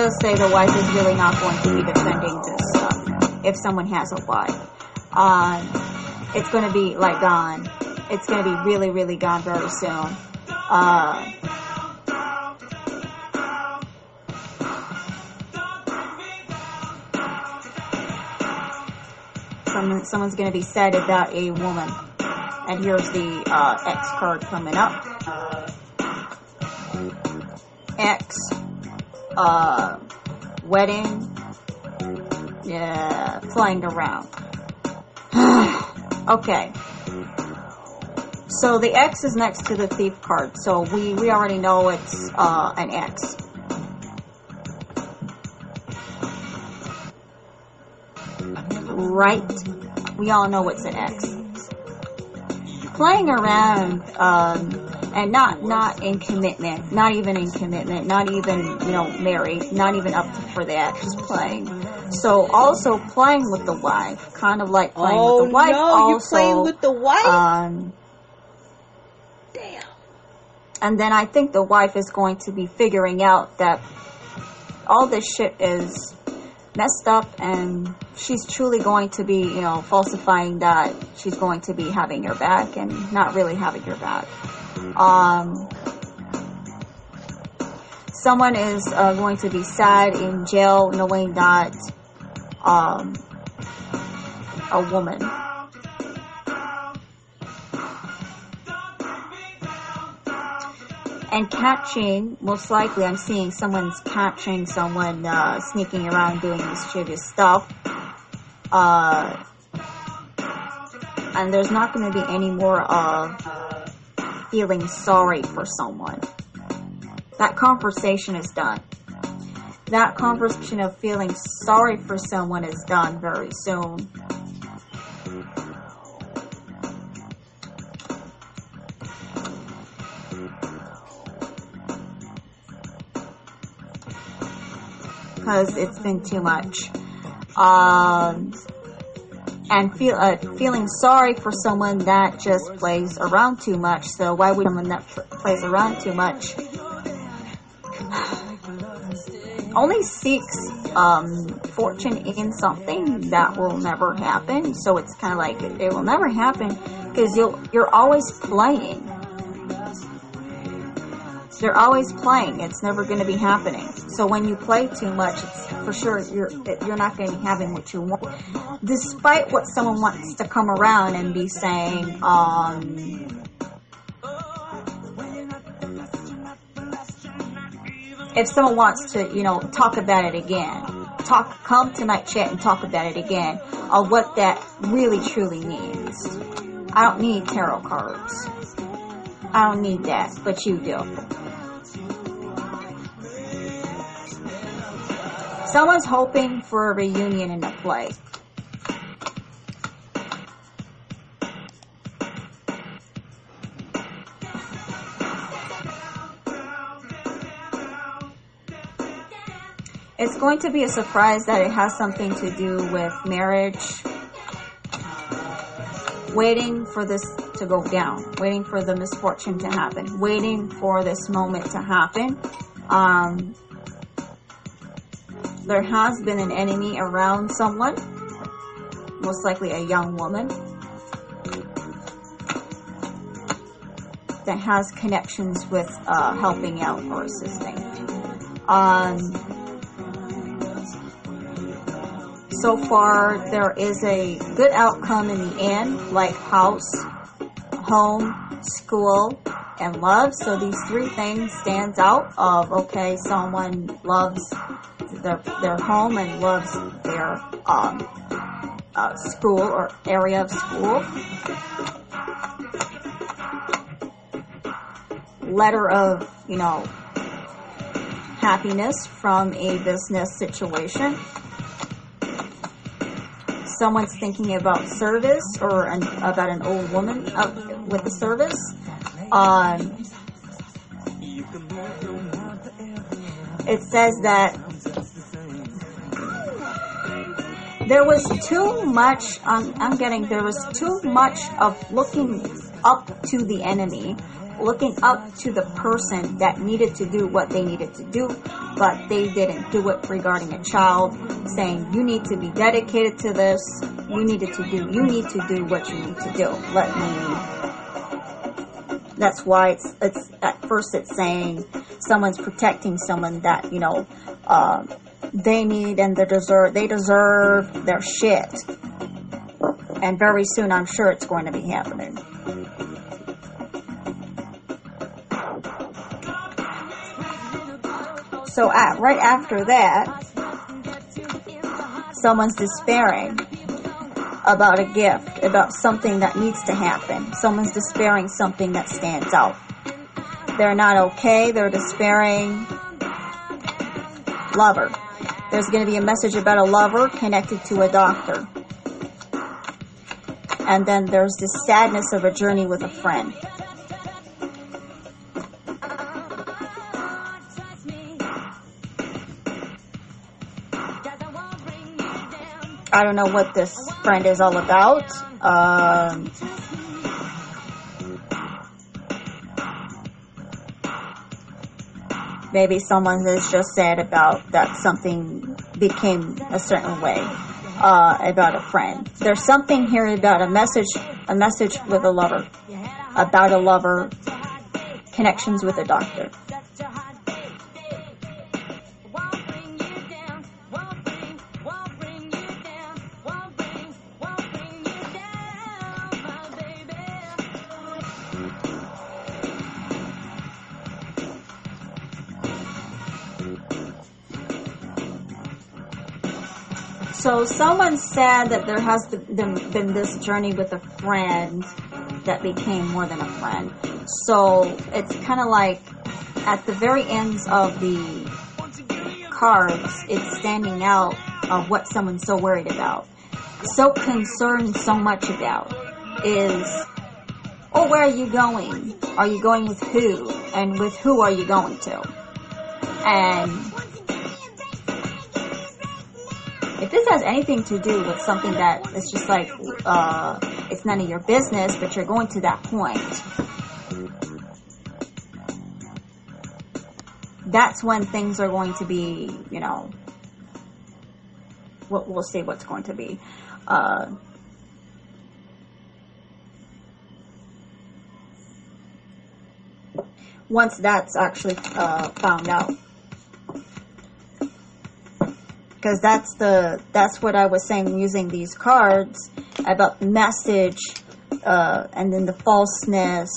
does say the wife is really not going to be defending this stuff if someone has a wife. Um, it's going to be like gone. It's going to be really, really gone very soon. Uh, someone, someone's going to be sad about a woman. And here's the uh, X card coming up. X, uh, wedding, yeah, flying around. okay. So the X is next to the thief card, so we, we already know it's uh, an X. Right? We all know it's an X. Playing around, um, and not not in commitment, not even in commitment, not even you know married, not even up for that, just playing. So also playing with the wife, kind of like playing oh, with the wife. No, also, you're playing with the wife. Um, Damn. and then I think the wife is going to be figuring out that all this shit is messed up and she's truly going to be, you know, falsifying that she's going to be having your back and not really having your back. Um, someone is uh, going to be sad in jail knowing that um, a woman and catching most likely i'm seeing someone's catching someone uh, sneaking around doing mischievous stuff. Uh, and there's not going to be any more of feeling sorry for someone. That conversation is done. That conversation of feeling sorry for someone is done very soon because it's been too much. Um, and feel uh, feeling sorry for someone that just plays around too much. So why would someone that plays around too much only seeks um, fortune in something that will never happen? So it's kind of like it will never happen because you you're always playing. They're always playing. It's never going to be happening. So when you play too much, it's for sure you're you're not going to be having what you want. Despite what someone wants to come around and be saying, um, if someone wants to, you know, talk about it again, talk, come to my chat and talk about it again, on what that really truly means. I don't need tarot cards. I don't need that, but you do. Someone's hoping for a reunion in the play. It's going to be a surprise that it has something to do with marriage. Waiting for this to go down. Waiting for the misfortune to happen. Waiting for this moment to happen. Um, there has been an enemy around someone, most likely a young woman, that has connections with uh, helping out or assisting. Um, so far, there is a good outcome in the end, like house, home, school, and love. So these three things stands out of okay, someone loves their their home and loves their um, uh, school or area of school. Letter of you know happiness from a business situation. Someone's thinking about service or an, about an old woman uh, with the service. Um, it says that there was too much, I'm, I'm getting, there was too much of looking up to the enemy looking up to the person that needed to do what they needed to do, but they didn't do it regarding a child, saying, you need to be dedicated to this, you needed to do, you need to do what you need to do. Let me, that's why it's, it's, at first it's saying someone's protecting someone that, you know, uh, they need and they deserve, they deserve their shit. And very soon I'm sure it's going to be happening. So at, right after that, someone's despairing about a gift, about something that needs to happen. Someone's despairing something that stands out. They're not okay. They're despairing. Lover. There's going to be a message about a lover connected to a doctor. And then there's the sadness of a journey with a friend. I don't know what this friend is all about. Um, maybe someone is just sad about that something became a certain way uh, about a friend. There's something here about a message, a message with a lover, about a lover, connections with a doctor. So someone said that there has been, this journey with a friend that became more than a friend. So it's kind of like at the very ends of the cards, it's standing out of what someone's so worried about, so concerned so much about is, oh, where are you going? Are you going with who? And with who are you going to? And if this has anything to do with something that is just like, uh, it's none of your business, but you're going to that point, that's when things are going to be, you know, we'll, we'll see what's going to be. Uh, once that's actually uh, found out because that's the that's what I was saying using these cards about the message uh, and then the falseness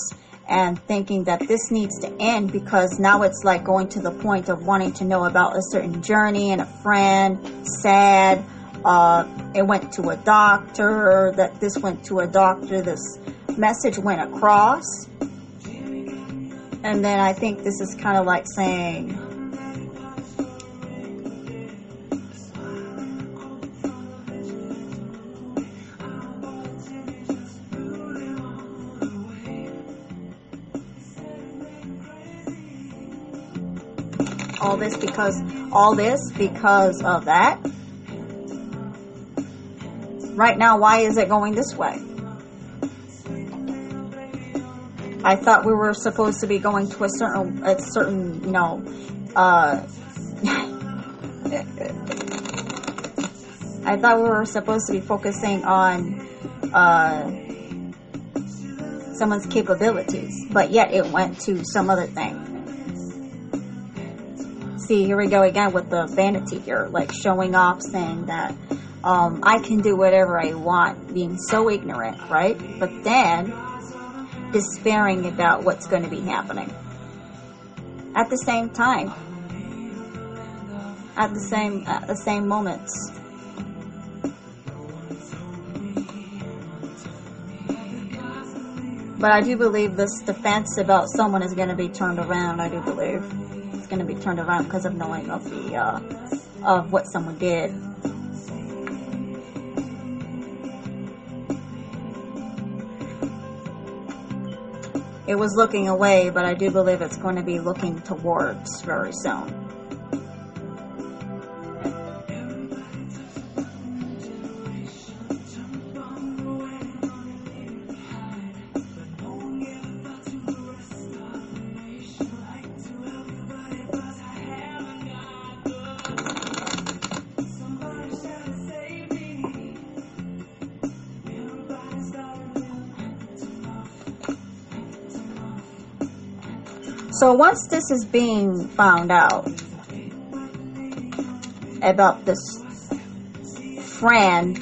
and thinking that this needs to end because now it's like going to the point of wanting to know about a certain journey and a friend sad uh, it went to a doctor that this went to a doctor this message went across. And then I think this is kind of like saying all this because all this because of that. Right now, why is it going this way? I thought we were supposed to be going to a certain, a certain, you know, uh, I thought we were supposed to be focusing on, uh, someone's capabilities, but yet it went to some other thing see, here we go again with the vanity here, like showing off, saying that um, I can do whatever I want, being so ignorant, right? But then despairing about what's going to be happening. At the same time, at the same at the same moments. But I do believe this defense about someone is going to be turned around. I do believe going to be turned around because of knowing of the uh, of what someone did. It was looking away, but I do believe it's going to be looking towards very soon. So once this is being found out about this friend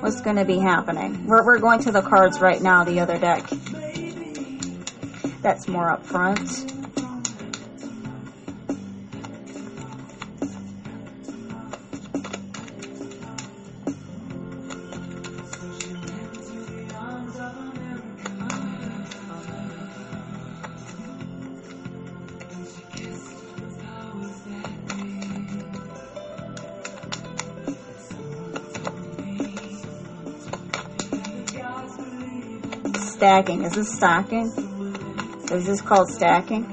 what's going to be happening. We're, we're going to the cards right now, the other deck. That's more up front. Stacking. Is this stacking? Is this called stacking?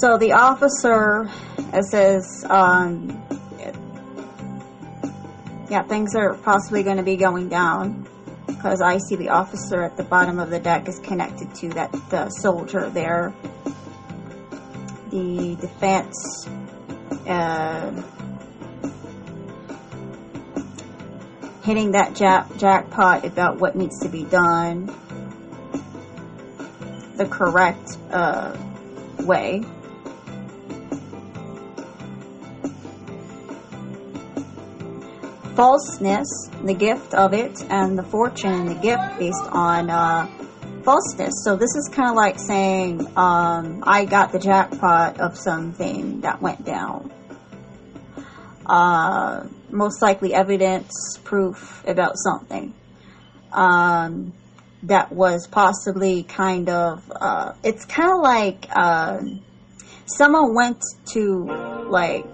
So the officer, says, um, yeah, things are possibly going to be going down because I see the officer at the bottom of the deck is connected to that the soldier there. The defense uh, hitting that jack, jackpot about what needs to be done the correct uh, way. Falseness, the gift of it, and the fortune the gift based on uh, falseness. So this is kind of like saying, um, I got the jackpot of something that went down. Uh, most likely evidence, proof about something. Um, that was possibly kind of, uh, it's kind of like, uh, someone went to, like,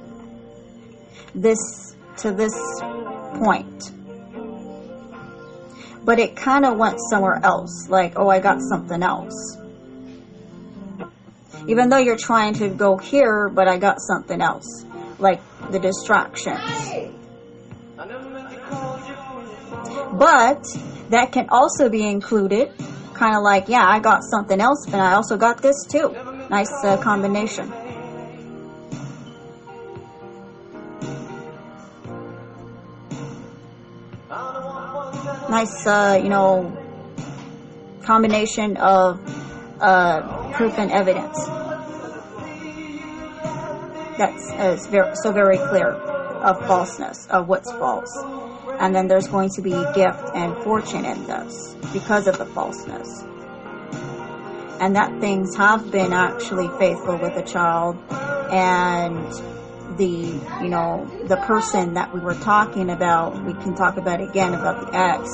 this, to this point. But it kind of went somewhere else. Like, oh, I got something else. Even though you're trying to go here, but I got something else. Like the distractions. But that can also be included. Kind of like, yeah, I got something else, but I also got this too. Nice uh, combination. Nice, uh, you know, combination of uh, proof and evidence. That's uh, very, so very clear of falseness, of what's false. And then there's going to be gift and fortune in this because of the falseness. And that things have been actually faithful with a child and the, you know, the person that we were talking about, we can talk about again about the ex,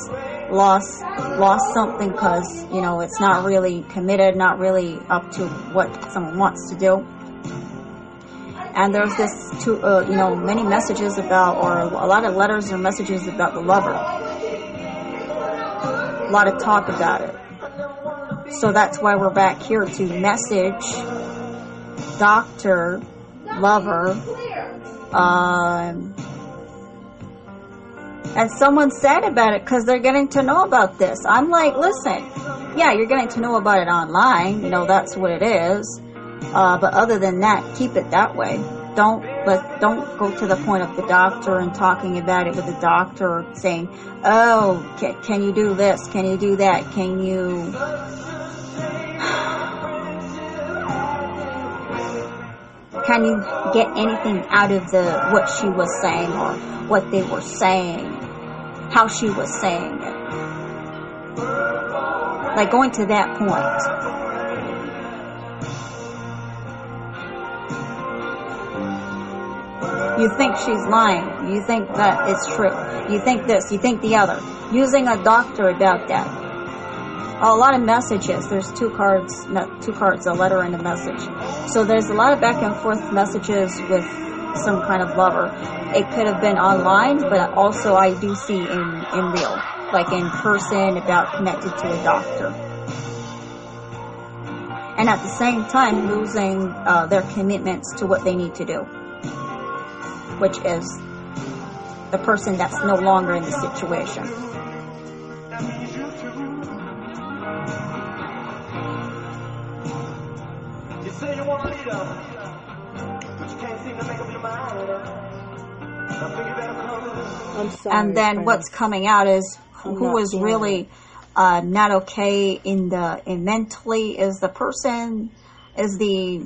lost, lost something because, you know, it's not really committed, not really up to what someone wants to do. And there's this, two, uh, you know, many messages about, or a lot of letters or messages about the lover. A lot of talk about it. So that's why we're back here to message doctor, lover, um, and someone said about it because they're getting to know about this. I'm like, listen, yeah, you're getting to know about it online. You know, that's what it is. Uh, but other than that, keep it that way. Don't let, don't go to the point of the doctor and talking about it with the doctor saying, oh, can, can you do this? Can you do that? Can you can you get anything out of the what she was saying or what they were saying, how she was saying it? Like going to that point. You think she's lying. You think that it's true. You think this. You think the other. Using a doctor about that a lot of messages. There's two cards, two cards, a letter and a message. So there's a lot of back and forth messages with some kind of lover. It could have been online, but also I do see in, in real, like in person about connected to a doctor. And at the same time losing uh, their commitments to what they need to do, which is the person that's no longer in the situation. You want but you can't seem to make up your mind. I think you better come to this. I'm sorry. and then what's coming out is who was really uh, not okay in the in mentally is the person is the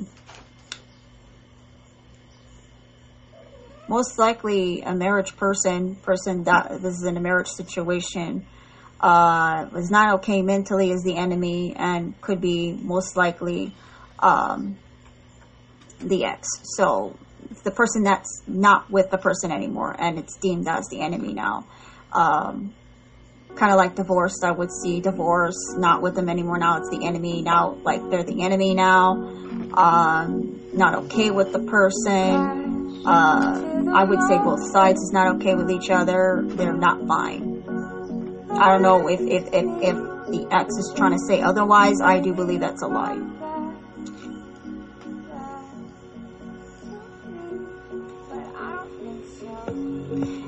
most likely a marriage person person that this is in a marriage situation uh, was not okay mentally is the enemy and could be most likely um, the ex so the person that's not with the person anymore and it's deemed as the enemy now. Um, kind of like divorced i would see divorce not with them anymore now it's the enemy now like they're the enemy now. Um, not okay with the person. Uh, i would say both sides is not okay with each other they're not fine. I don't know if if if, if the ex is trying to say otherwise i do believe that's a lie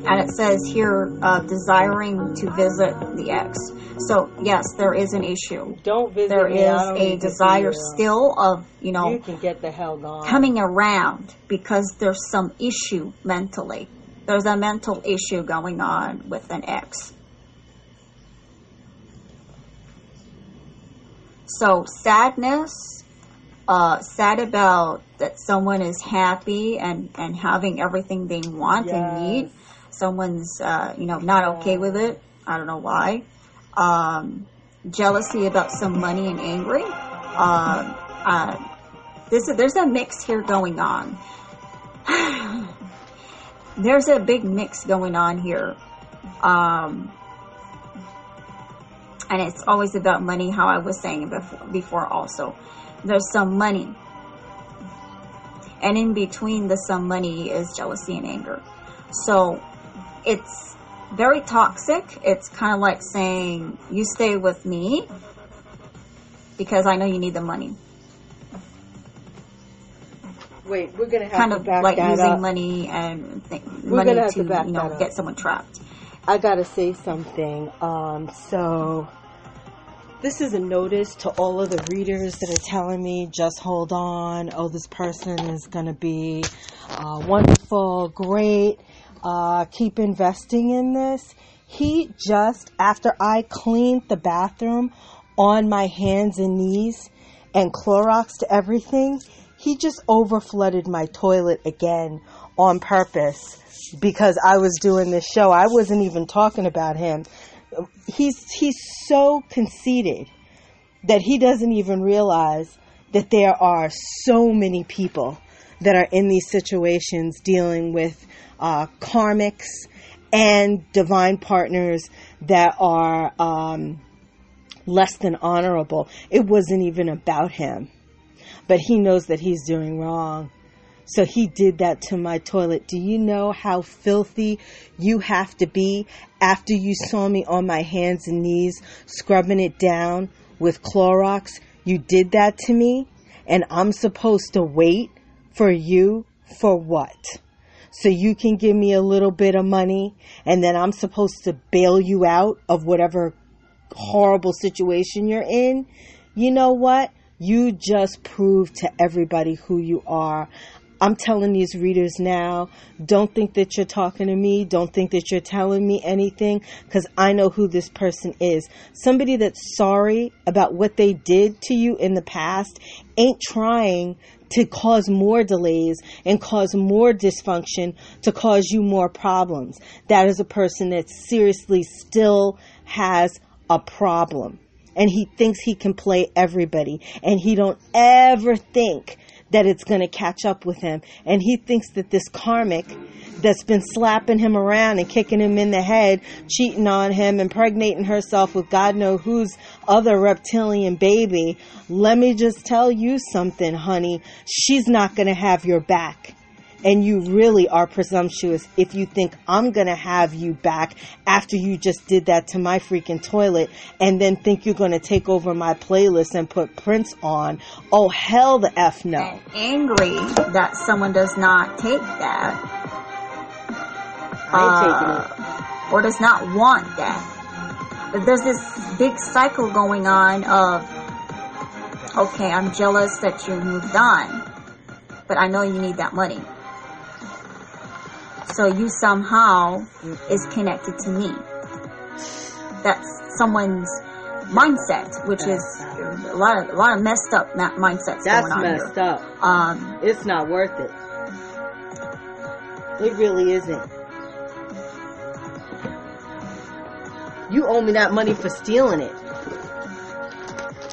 and it says here uh, desiring to visit the ex. So yes there is an issue. Don't visit there is a need to see desire still of you know You can get the hell gone. coming around because there's some issue mentally. There's a mental issue going on with an ex. So sadness uh, sad about that someone is happy and, and having everything they want and need. Someone's, uh, you know, not okay with it. I don't know why. Um, jealousy about some money and angry. Uh, uh, this, there's a mix here going on. there's a big mix going on here. Um, and it's always about money, how I was saying before, before also. There's some money. And in between the some money is jealousy and anger. So it's very toxic. It's kind of like saying, you stay with me because I know you need the money. Wait, we're gonna have Kind to of back like that using up. money and th- money to, to you know, get someone trapped. I gotta say something. Um, so this is a notice to all of the readers that are telling me just hold on. Oh, this person is gonna be uh, wonderful, great. Uh, keep investing in this. He just after I cleaned the bathroom on my hands and knees and Clorox to everything, he just overflooded my toilet again on purpose because I was doing this show. I wasn't even talking about him. He's he's so conceited that he doesn't even realize that there are so many people that are in these situations dealing with uh, karmics and divine partners that are um, less than honorable. It wasn't even about him, but he knows that he's doing wrong. So he did that to my toilet. Do you know how filthy you have to be after you saw me on my hands and knees scrubbing it down with Clorox? You did that to me, and I'm supposed to wait for you for what? So you can give me a little bit of money, and then I'm supposed to bail you out of whatever horrible situation you're in? You know what? You just proved to everybody who you are. I'm telling these readers now, don't think that you're talking to me. Don't think that you're telling me anything because I know who this person is. Somebody that's sorry about what they did to you in the past ain't trying to cause more delays and cause more dysfunction to cause you more problems. That is a person that seriously still has a problem. And he thinks he can play everybody. And he don't ever think that it's going to catch up with him. And he thinks that this karmic that's been slapping him around and kicking him in the head cheating on him impregnating herself with god know whose other reptilian baby let me just tell you something honey she's not going to have your back and you really are presumptuous if you think I'm going to have you back after you just did that to my freaking toilet and then think you're going to take over my playlist and put Prince on. Oh, hell the F no. And angry that someone does not take that. I uh, or does not want that. There's this big cycle going on of, okay, I'm jealous that you moved on, but I know you need that money. So you somehow is connected to me. That's someone's mindset, which is a lot of a lot of messed up mindsets That's going on messed here. up. Um, It's not worth it. It really isn't. You owe me that money for stealing it.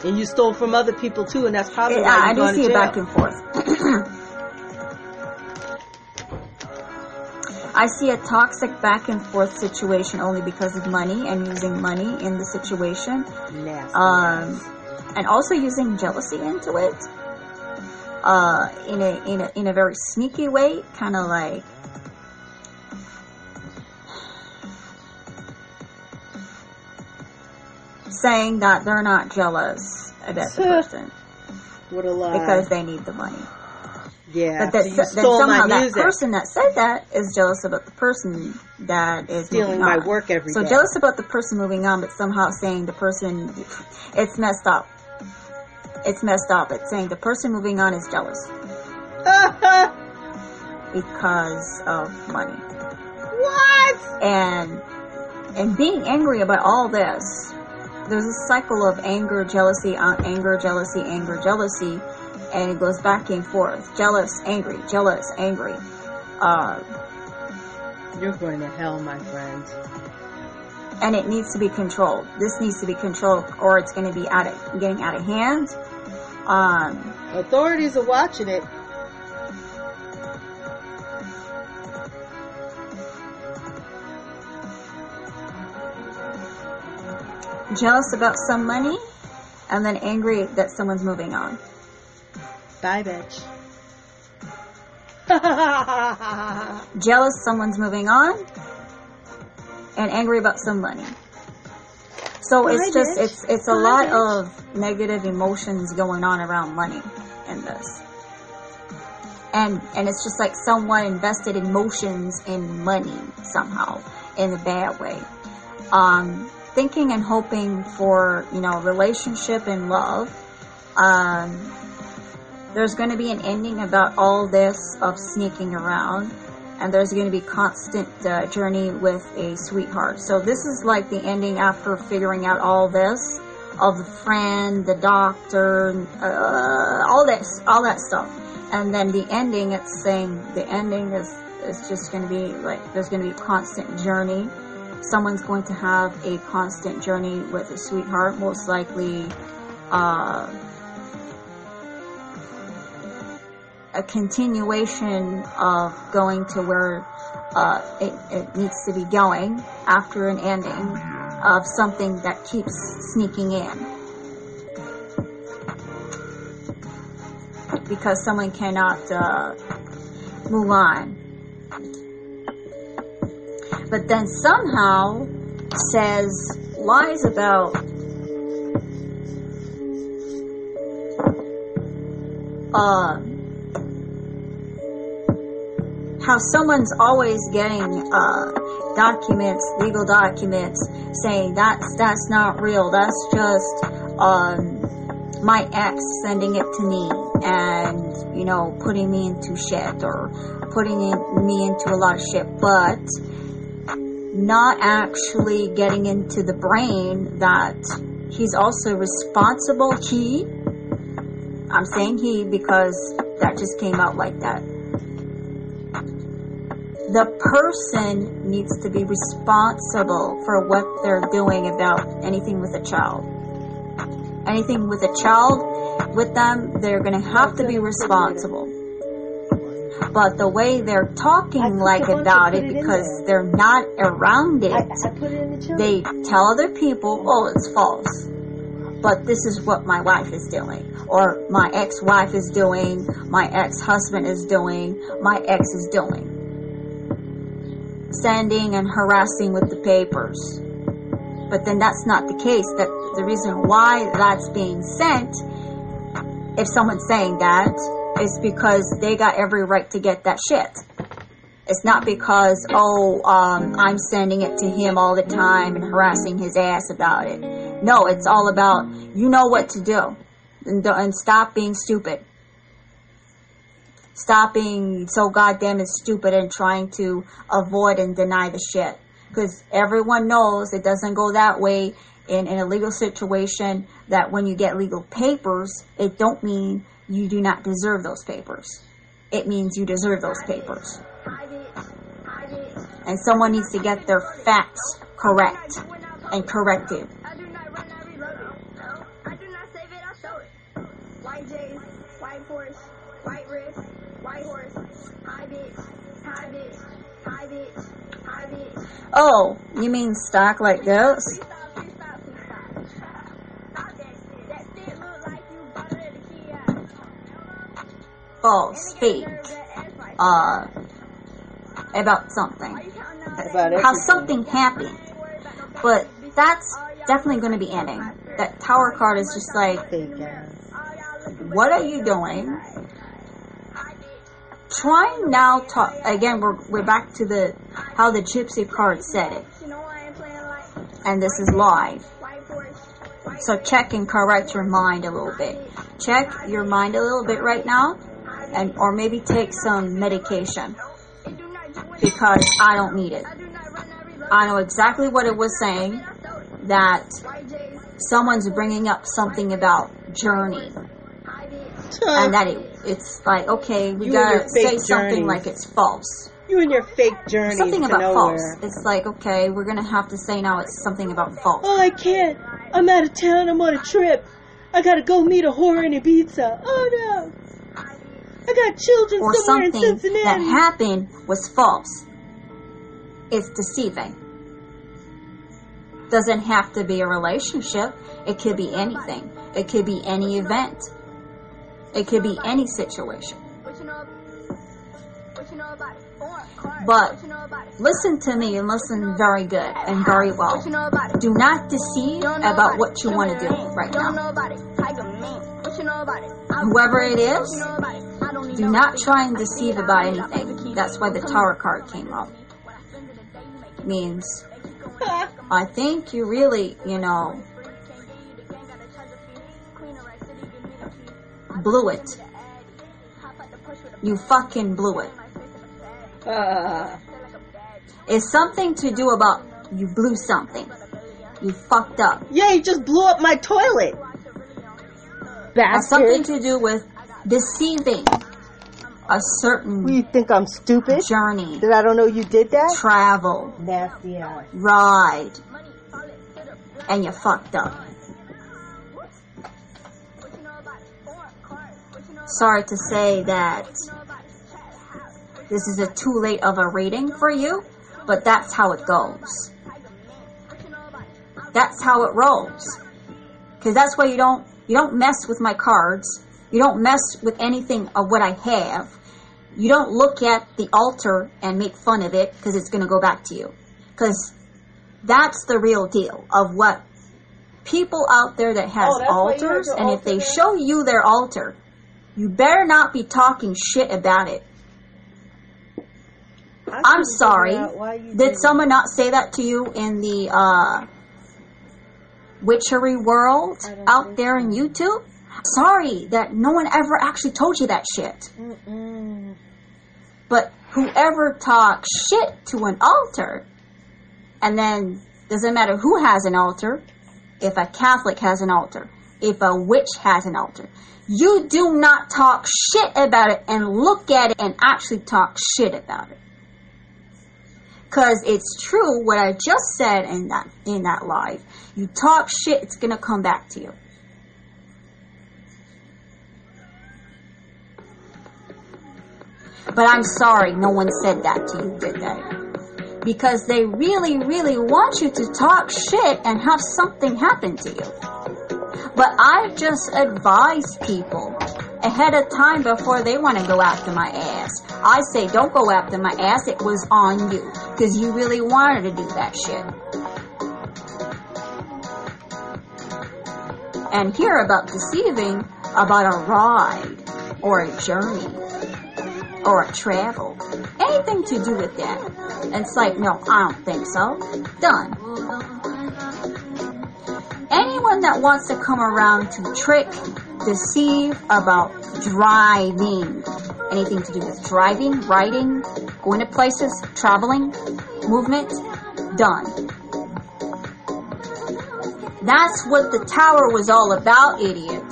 And you stole from other people too, and that's probably Yeah, why I you're do going see it back and forth. I see a toxic back and forth situation only because of money and using money in the situation, Nasty. um, and also using jealousy into it, uh, in a in a in a very sneaky way, kind of like. Saying that they're not jealous about the person what a lie. because they need the money. yeah, But that, so stole somehow that music. person that said that is jealous about the person that is Stealing moving my on. work every so day. jealous about the person moving on, but somehow saying the person, it's messed up. It's messed up. It's saying the person moving on is jealous because of money. what? And and being angry about all this, there's a cycle of anger, jealousy, uh, anger, jealousy, anger, jealousy, and it goes back and forth. Jealous, angry, jealous, angry. Uh, You're going to hell, my friend. and it needs to be controlled. This needs to be controlled, or it's going to be out of getting out of hand. Um, Authorities are watching it. Jealous about some money, and then angry that someone's moving on. Bye, bitch. Jealous someone's moving on, and angry about some money. So Bye, it's just bitch. it's it's a Bye, lot bitch. of negative emotions going on around money in this. And and it's just like someone invested emotions in money somehow in a bad way. Um thinking and hoping for, you know, relationship and love. Um there's going to be an ending about all this of sneaking around and there's going to be constant uh, journey with a sweetheart so this is like the ending after figuring out all this of the friend the doctor uh, all this all that stuff and then the ending it's saying the ending is is just going to be like there's going to be constant journey someone's going to have a constant journey with a sweetheart most likely uh a continuation of going to where uh, it, it needs to be going after an ending of something that keeps sneaking in. Because someone cannot uh, move on. But then somehow says lies about uh, how someone's always getting uh, documents, legal documents, saying that's that's not real. That's just um, my ex sending it to me, and you know, putting me into shit or putting in, me into a lot of shit, but not actually getting into the brain that he's also responsible. He, I'm saying he because that just came out like that the person needs to be responsible for what they're doing about anything with a child. Anything with a child with them, they're going to have to be responsible. But the way they're talking like the one to about it because they're not around it, I, I it they tell other people, oh, it's false. But this is what my wife is doing, or my ex wife is doing, my ex husband is doing, my ex is doing sending and harassing with the papers. But then that's not the case. That the reason why that's being sent, if someone's saying that, is because they got every right to get that shit. It's not because, oh, um, I'm sending it to him all the time and harassing his ass about it. No, it's all about, you know what to do. And, and stop being stupid. Stop being so goddamn stupid and trying to avoid and deny the shit. Because everyone knows it doesn't go that way in, in a legal situation that when you get legal papers, it don't mean you do not deserve those papers. It means you deserve those papers. And someone needs to get their facts correct and corrected. Oh, you mean stock like reload False, fake, Serve that ass like- uh, about something. Why you counting out About How something happened. But that's definitely going to be ending. That tower card is just like, Fake ass. all y'all looking what are you doing? Trying now talk again. We're we're back to the how the gypsy card said it, You know I ain't playing like and this is live. white Porsche, white So check and correct your mind a little bit. Check your mind a little bit right now, and or maybe take some medication It do not do it. because I don't need it. I do not run, I reload I know exactly what it was saying I show it. that someone's bringing up something about journey and that it, it's like okay we You gotta say something journeys. like it's false You and your fake journey something about nowhere. false it's like okay we're gonna have to say now it's something about false Oh, I can't. I'm out of town. I'm on a trip. I gotta go meet a whore in Ibiza. Oh no. I got children or somewhere in something Cincinnati. that happened was false it's deceiving doesn't have to be a relationship it could be anything it could be any event it could be any situation What you know? What you know about it? Foreign cars. But- what you know about it? listen to me and listen very good and very well What you know about it? do not deceive You don't know about what you want to do right You don't now know about it. Tiger Mink. What you know about it? Whoever it is, do not try and deceive about I read it, I anything. That's why the tower card came up. Means, I spend it a day, you make it Means They keep going, like a I think you really, you know, free. Can't give you the gang, gotta charge a fee. Queen of Rack City, give me the key. blew it. The Addy. Hop out the push with a You fucking blew it. my face in a bag. Feel like a bag. It's something to do about you blew something. You fucked up. yeah, you just blew up my toilet. Bastard. Has something to do with deceiving a certain You think I'm stupid? journey, That I don't know you did that? travel, Nasty ass. ride, and you fucked up. What you know about it? Foreign cars. What you know Sorry to say that about it? Chat house. this is a too late of a reading for you, but that's how it goes. Tiger Mink. What you know about it? That's how it rolls. Cause that's why you don't, you don't mess with my cards. You don't mess with anything of what I have. You don't look at the altar and make fun of it because it's going to go back to you. Cause that's the real deal of what people out there that has Oh, that's why you had altars and if they there? show you their altar, you better not be talking shit about it. I'm sorry. figure out why you Did didn't- someone not say that to you in the uh, witchery world out there in YouTube? Sorry that no one ever actually told you that shit. Mm-mm. But whoever talks shit to an altar, and then doesn't matter who has an altar, if a Catholic has an altar, if a witch has an altar, you do not talk shit about it and look at it and actually talk shit about it. Cause it's true what I just said in that in that live. You talk shit, it's gonna come back to you. But I'm sorry, no one said that to you, did they? Because they really, really want you to talk shit and have something happen to you. But I just advise people ahead of time before they want to go after my ass. I say, don't go after my ass. It was on you because you really wanted to do that shit. And hear about deceiving about a ride or a journey or travel. anything to do with that. And it's like, no, I don't think so. Done. Anyone that wants to come around to trick, deceive about driving, anything to do with driving, riding, going to places, traveling, movement, done. That's what the tower was all about, idiot.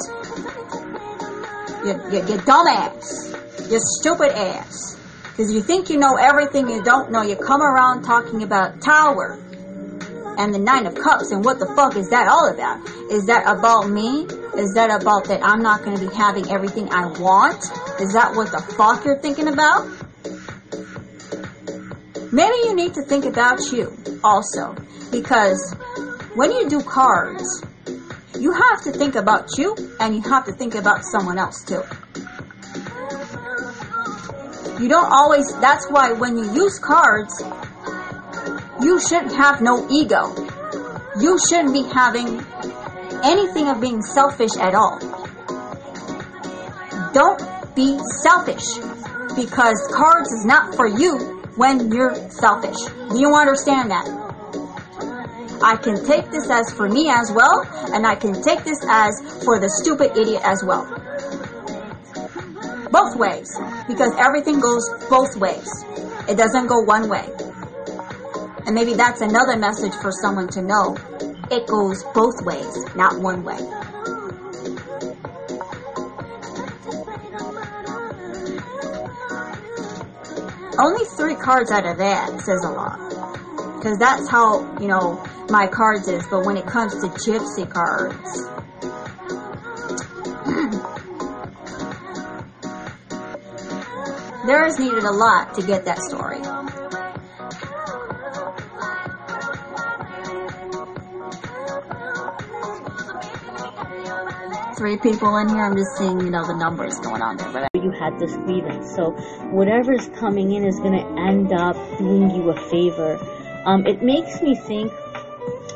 You, you, you dumbass. You stupid ass. Because you think you know everything you don't know. You come around talking about tower and the nine of cups and what the fuck is that all about? Is that about me? Is that about that I'm not going to be having everything I want? Is that what the fuck you're thinking about? Maybe you need to think about you also. Because when you do cards, you have to think about you and you have to think about someone else too. You don't always, that's why when you use cards, you shouldn't have no ego. You shouldn't be having anything of being selfish at all. Don't be selfish because cards is not for you when you're selfish. Do you understand that? I can take this as for me as well, and I can take this as for the stupid idiot as well. Both ways, because everything goes both ways. It doesn't go one way. And maybe that's another message for someone to know. It goes both ways, not one way. Only three cards out of that says a lot. Because that's how, you know, my cards is. But when it comes to gypsy cards, there is needed a lot to get that story. Three people in here. I'm just seeing, you know, the numbers going on there. But you had this grievance. So whatever's coming in is going to end up doing you a favor. Um, it makes me think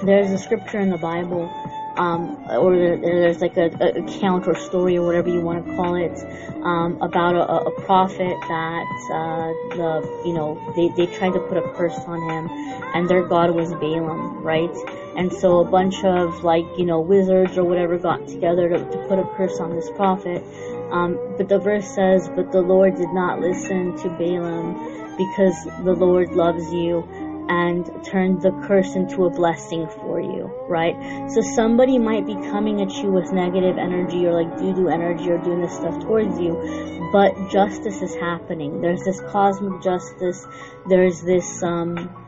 there's a scripture in the Bible, um, or there's like a, a account or story or whatever you want to call it, um, about a, a prophet that uh, the you know they they tried to put a curse on him, and their god was Balaam, right? And so a bunch of like you know wizards or whatever got together to, to put a curse on this prophet. Um, but the verse says, "But the Lord did not listen to Balaam because the Lord loves you." And turn the curse into a blessing for you, right? So somebody might be coming at you with negative energy or like doo doo energy or doing this stuff towards you, but justice is happening. There's this cosmic justice. There's this, um,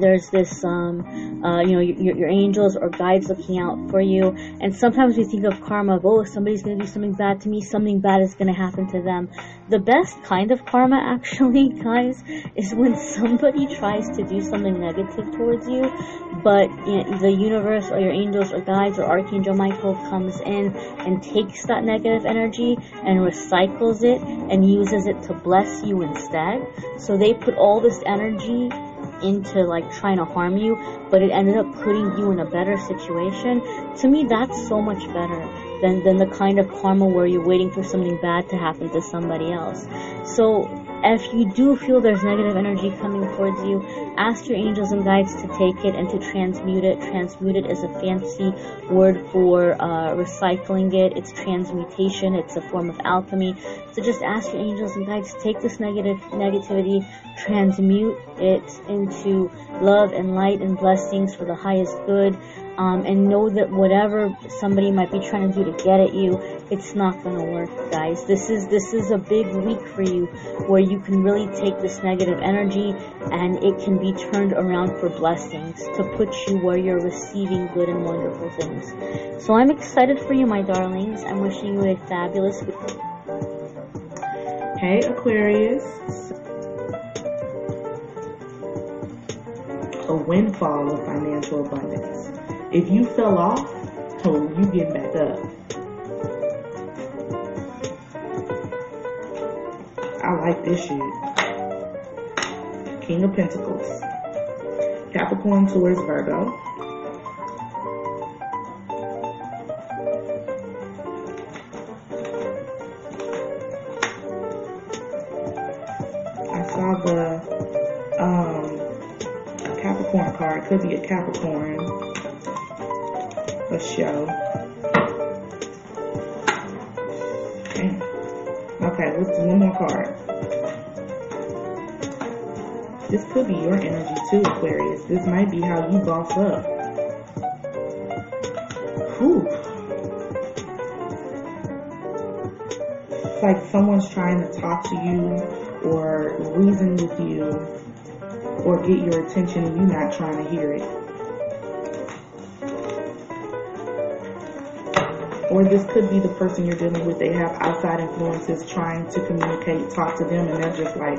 there's this um uh you know your, your angels or guides looking out for you. And sometimes we think of karma of oh somebody's going to do something bad to me something bad is going to happen to them. The best kind of karma actually guys is when somebody tries to do something negative towards you but you know, the universe or your angels or guides or archangel michael comes in and takes that negative energy and recycles it and uses it to bless you instead. So they put all this energy into like trying to harm you, but it ended up putting you in a better situation. To me, that's so much better than, than the kind of karma where you're waiting for something bad to happen to somebody else. So, if you do feel there's negative energy coming towards you, ask your angels and guides to take it and to transmute it. Transmute it is a fancy word for uh, recycling it. It's transmutation. It's a form of alchemy. So just ask your angels and guides to take this negative negativity, transmute it into love and light and blessings for the highest good. Um, and know that whatever somebody might be trying to do to get at you, it's not going to work, guys. This is this is a big week for you, where you can really take this negative energy and it can be turned around for blessings to put you where you're receiving good and wonderful things. So I'm excited for you, my darlings. I'm wishing you a fabulous week. Hey, Aquarius. A windfall of financial abundance. If you fell off, oh, you get back up. I like this shit. King of Pentacles. Capricorn, Taurus, Virgo. Aquarius. This might be how you boss up. Whew. It's like someone's trying to talk to you or reason with you or get your attention and you're not trying to hear it. Or this could be the person you're dealing with. They have outside influences trying to communicate, talk to them, and they're just like,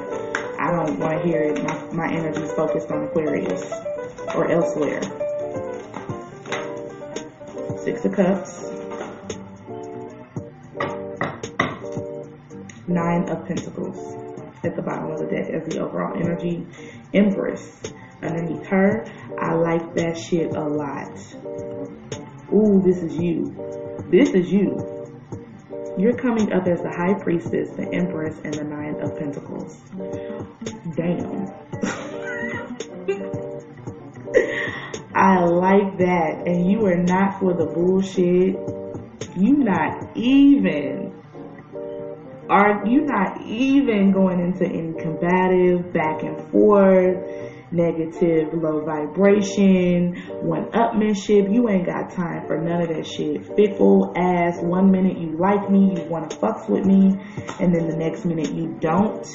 I don't want to hear it. My, my energy is focused on Aquarius or elsewhere. Six of Cups. Nine of Pentacles at the bottom of the deck as the overall energy. Empress underneath her. I like that shit a lot. Ooh, this is you. This is you. You're coming up as the High Priestess, the Empress, and the Nine of Pentacles. Damn. I like that. And you are not for the bullshit. You not even are you not even going into any combative back and forth, negative, low vibration, one upmanship. You ain't got time for none of that shit. Fickle ass. One minute you like me, you want to fucks with me, and then the next minute you don't.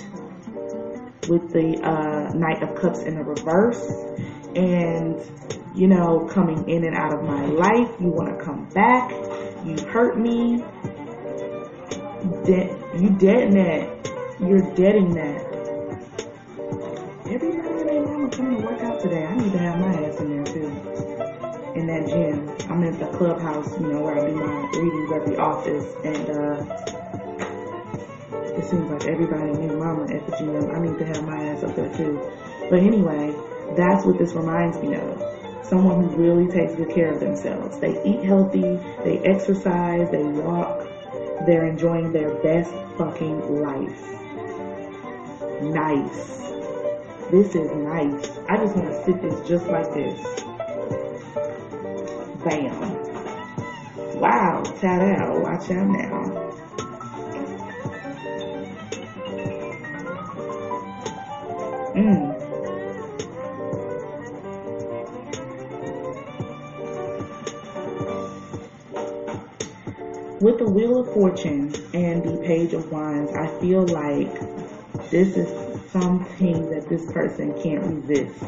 With the uh, Knight of Cups in the reverse, and you know, coming in and out of my life. You want to come back. You hurt me. Dead. You dead that. You're deading that. Everybody and their mama coming to work out today. I need to have my ass in there too. In that gym. I'm at the clubhouse, you know, where I do my readings at the office and uh it seems like everybody and mama at the gym. I need to have my ass up there too. But anyway, that's what this reminds me of. Someone who really takes good care of themselves. They eat healthy, they exercise, they walk, they're enjoying their best fucking life. Nice. This is nice. I just want to sit this just like this. Bam. Wow, ta-da, watch out now. Mm. With the Wheel of Fortune and the Page of Wands, I feel like this is something that this person can't resist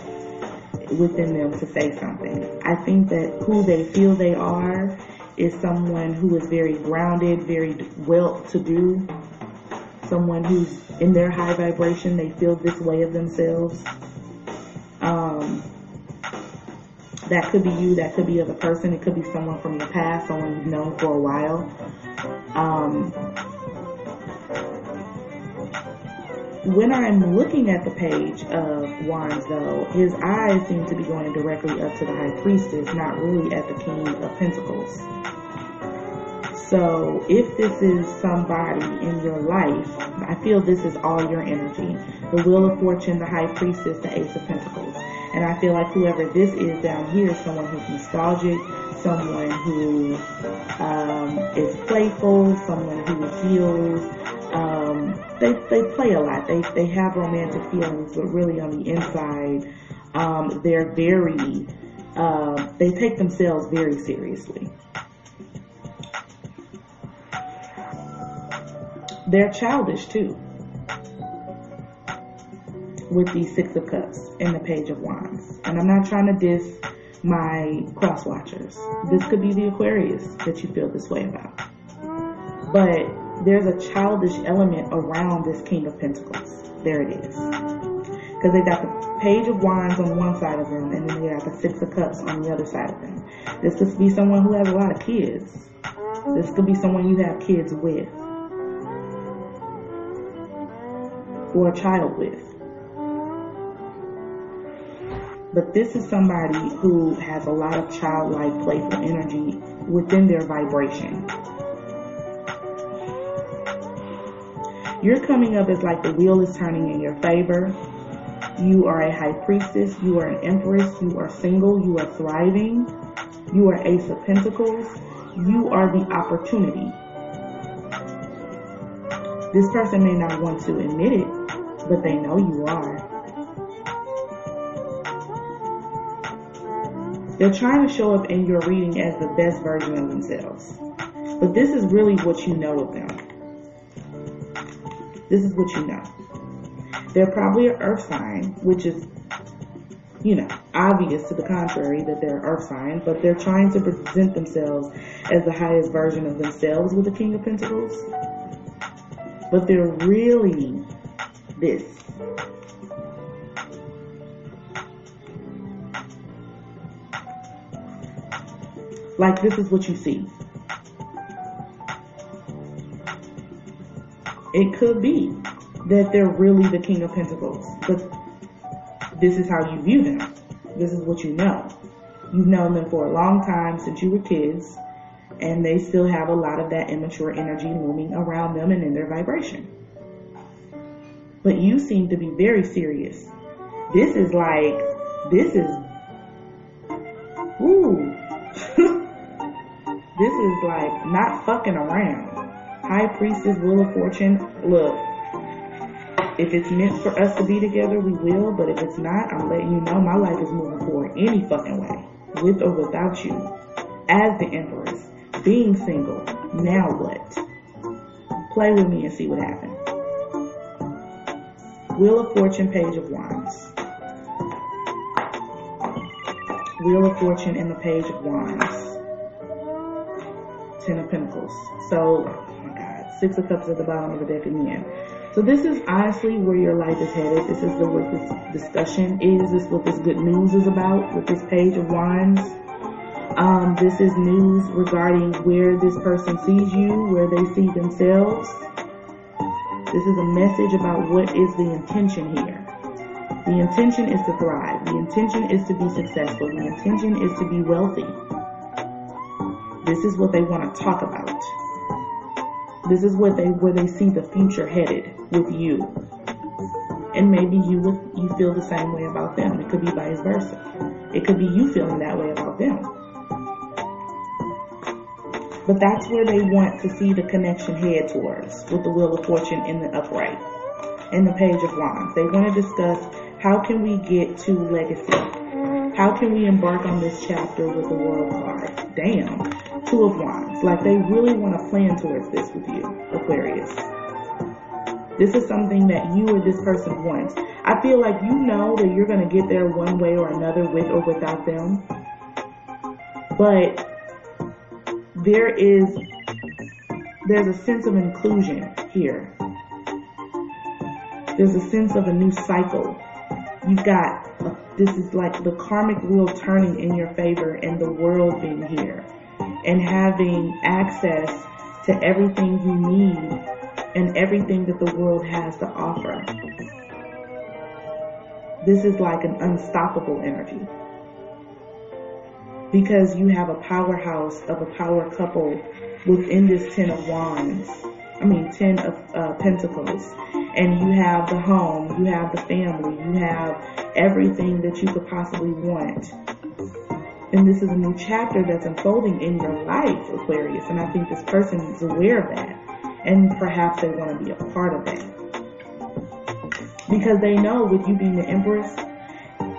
within them to say something. I think that who they feel they are is someone who is very grounded, very well to do, someone who's in their high vibration, they feel this way of themselves. Um, that could be you, that could be other person, it could be someone from your past, someone you've known for a while. Um, when I'm looking at the page of Wands, though, his eyes seem to be going directly up to the High Priestess, not really at the King of Pentacles. So, if this is somebody in your life, I feel this is all your energy. The Wheel of Fortune, the High Priestess, the Ace of Pentacles. And I feel like whoever this is down here is someone who's nostalgic, someone who um, is playful, someone who heals. Um, they they play a lot. They they have romantic feelings, but really on the inside, um, they're very uh, they take themselves very seriously. They're childish too. With the Six of Cups and the Page of Wands. And I'm not trying to diss my cross watchers. This could be the Aquarius that you feel this way about. But there's a childish element around this King of Pentacles. There it is. Because they got the Page of Wands on one side of them, and then they got the Six of Cups on the other side of them. This could be someone who has a lot of kids. This could be someone you have kids with. Or a child with. But this is somebody who has a lot of childlike, playful energy within their vibration. You're coming up as like the wheel is turning in your favor. You are a high priestess. You are an empress. You are single. You are thriving. You are ace of pentacles. You are the opportunity. This person may not want to admit it, but they know you are. They're trying to show up in your reading as the best version of themselves. But this is really what you know of them. This is what you know. They're probably an earth sign, which is, you know, obvious to the contrary that they're earth sign, but they're trying to present themselves as the highest version of themselves with the King of Pentacles. But they're really this. Like this is what you see. It could be that they're really the King of Pentacles, but this is how you view them. This is what you know. You've known them for a long time since you were kids, and they still have a lot of that immature energy looming around them and in their vibration. But you seem to be very serious. This is like, this is, ooh. this is like not fucking around. High Priestess, Wheel of Fortune, look, if it's meant for us to be together, we will, but if it's not, I'm letting you know my life is moving forward any fucking way, with or without you. As the Empress, being single, now what? Play with me and see what happens. Wheel of Fortune, Page of Wands. Wheel of Fortune and the Page of Wands. Ten of Pentacles. So, Six of Cups at the bottom of the deck in the again. So this is honestly where your life is headed. This is the, what this discussion is. This is what this good news is about with this Page of Wands. Um, this is news regarding where this person sees you, where they see themselves. This is a message about what is the intention here. The intention is to thrive. The intention is to be successful. The intention is to be wealthy. This is what they want to talk about. This is what they where they see the future headed with you. And maybe you you feel the same way about them. It could be vice versa. It could be you feeling that way about them. But that's where they want to see the connection head towards with the Wheel of Fortune in the upright and the Page of Wands. They want to discuss how can we get to legacy? How can we embark on this chapter with the World card? Damn. Two of Wands. Like they really want to plan towards this with you, Aquarius. This is something that you or this person wants. I feel like you know that you're going to get there one way or another with or without them. But there is there's a sense of inclusion here. There's a sense of a new cycle. You've got this is like the karmic wheel turning in your favor and the world being here and having access to everything you need and everything that the world has to offer. This is like an unstoppable energy because you have a powerhouse of a power couple within this Ten of Wands. I mean, Ten of uh, Pentacles. And you have the home, you have the family, you have everything that you could possibly want. And this is a new chapter that's unfolding in your life, Aquarius. And I think this person is aware of that. And perhaps they want to be a part of that. Because they know with you being the Empress,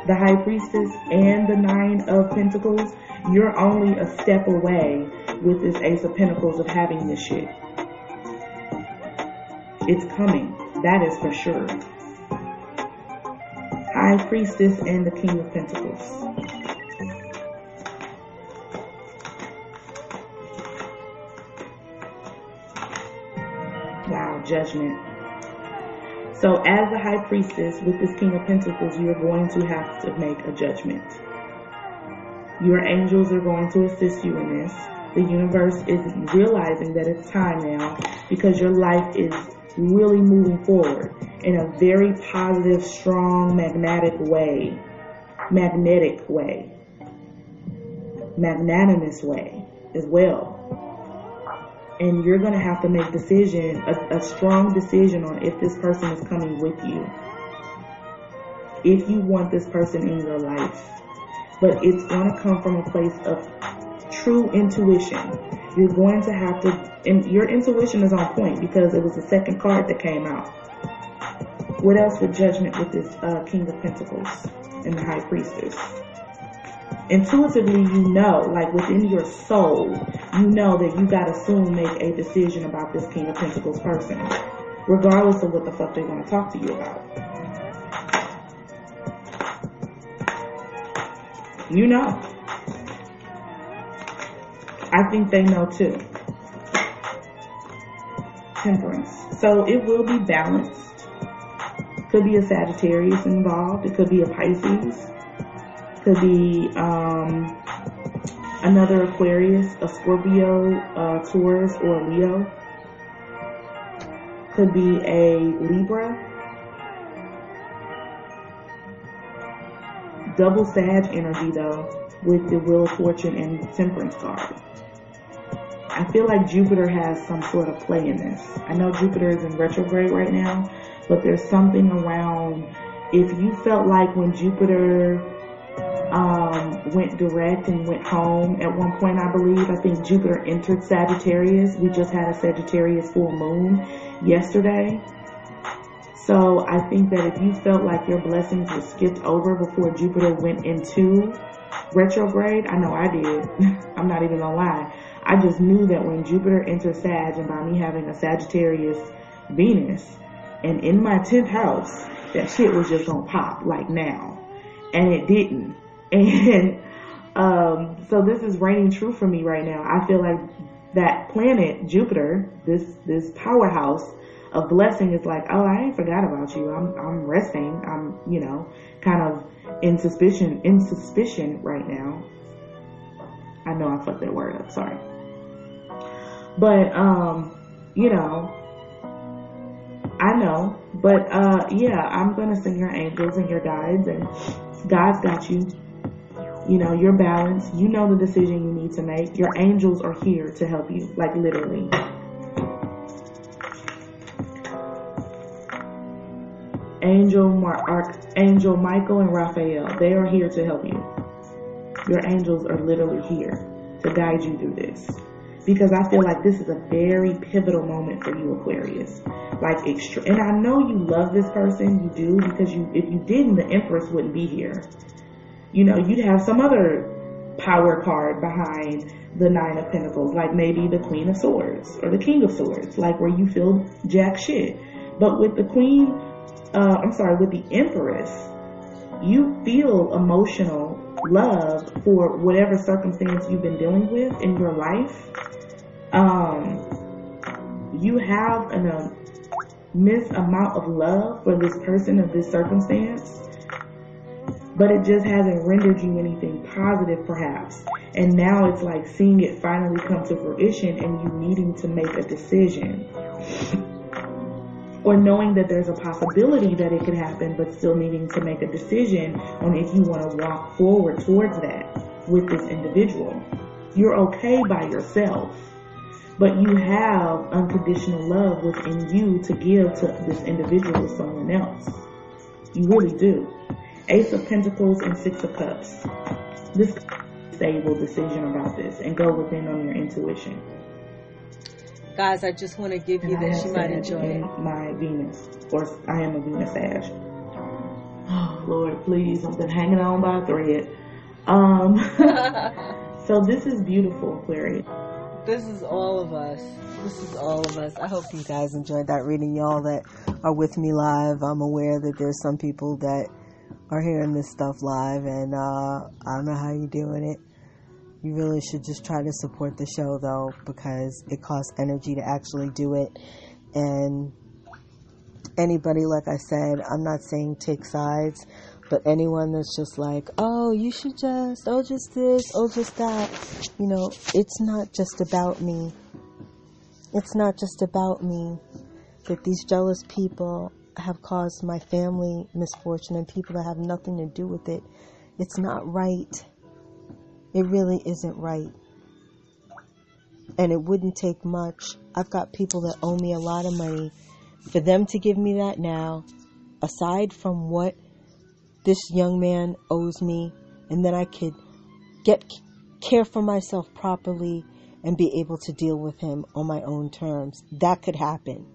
the High Priestess, and the Nine of Pentacles, you're only a step away with this Ace of Pentacles of having this shit. It's coming. That is for sure. High Priestess and the King of Pentacles. Judgment. So as the High Priestess with this King of Pentacles, you're going to have to make a judgment. Your angels are going to assist you in this. The universe is realizing that it's time now because your life is really moving forward in a very positive, strong, magnetic way. Magnetic way. Magnanimous way as well. And you're going to have to make decision, a, a strong decision on if this person is coming with you. if you want this person in your life. But it's going to come from a place of true intuition. You're going to have to, and your intuition is on point because it was the second card that came out. What else with judgment with this uh, King of Pentacles and the High Priestess? Intuitively, you know, like within your soul, you know that you gotta soon make a decision about this King of Pentacles person, regardless of what the fuck they want to talk to you about. You know. I think they know too. Temperance. So it will be balanced. Could be a Sagittarius involved. It could be a Pisces. Could be um, another Aquarius, a Scorpio, a Taurus, or a Leo. Could be a Libra. Double Sag energy though with the Wheel of Fortune and Temperance card. I feel like Jupiter has some sort of play in this. I know Jupiter is in retrograde right now, but there's something around if you felt like when Jupiter um, went direct and went home at one point, I believe, I think Jupiter entered Sagittarius. We just had a Sagittarius full moon yesterday. So I think that if you felt like your blessings were skipped over before Jupiter went into retrograde, I know I did. I'm not even gonna lie. I just knew that when Jupiter entered Sag and by me having a Sagittarius Venus and in my 10th house, that shit was just gonna pop like now. And it didn't. And um, so this is reigning true for me right now. I feel like that planet, Jupiter, this this powerhouse of blessing is like, oh, I ain't forgot about you. I'm I'm resting. I'm, you know, kind of in suspicion in suspicion right now. I know I fucked that word up, sorry. But um, you know, I know. But uh yeah, I'm gonna send your angels and your guides and God's got you. You know, you're balanced. You know the decision you need to make. Your angels are here to help you, like literally. Angel Mar- Archangel Michael and Raphael, they are here to help you. Your angels are literally here to guide you through this. Because I feel like this is a very pivotal moment for you, Aquarius. Like extra, and I know you love this person, you do, because you, if you didn't, the Empress wouldn't be here. You know, you'd have some other power card behind the Nine of Pentacles, like maybe the Queen of Swords or the King of Swords, like where you feel jack shit. But with the Queen uh, I'm sorry, with the Empress, you feel emotional love for whatever circumstance you've been dealing with in your life. Um, you have an uh, immense amount of love for this person or this circumstance, but it just hasn't rendered you anything positive, perhaps. And now it's like seeing it finally come to fruition and you needing to make a decision or knowing that there's a possibility that it could happen, but still needing to make a decision on if you want to walk forward towards that with this individual. You're okay by yourself, but you have unconditional love within you to give to this individual or someone else. You really do. Ace of Pentacles and Six of Cups. This stable decision about this and go within on your intuition. Guys, I just want to give you And this. You might enjoy it. My Venus, or I am a Venus Sag. Oh Lord, please, I've been hanging on by a thread. Um, so this is beautiful, Aquarius. This is all of us. This is all of us. I hope you guys enjoyed that reading. Y'all that are with me live, I'm aware that there's some people that are hearing this stuff live, and uh, I don't know how you're doing it. You really should just try to support the show though, because it costs energy to actually do it. And anybody, like I said, I'm not saying take sides, but anyone that's just like, oh, you should just, oh, just this, oh, just that, you know, it's not just about me. It's not just about me that these jealous people have caused my family misfortune and people that have nothing to do with it. It's not right. It really isn't right. And it wouldn't take much. I've got people that owe me a lot of money for them to give me that now, aside from what this young man owes me, and then I could get care for myself properly and be able to deal with him on my own terms. That could happen.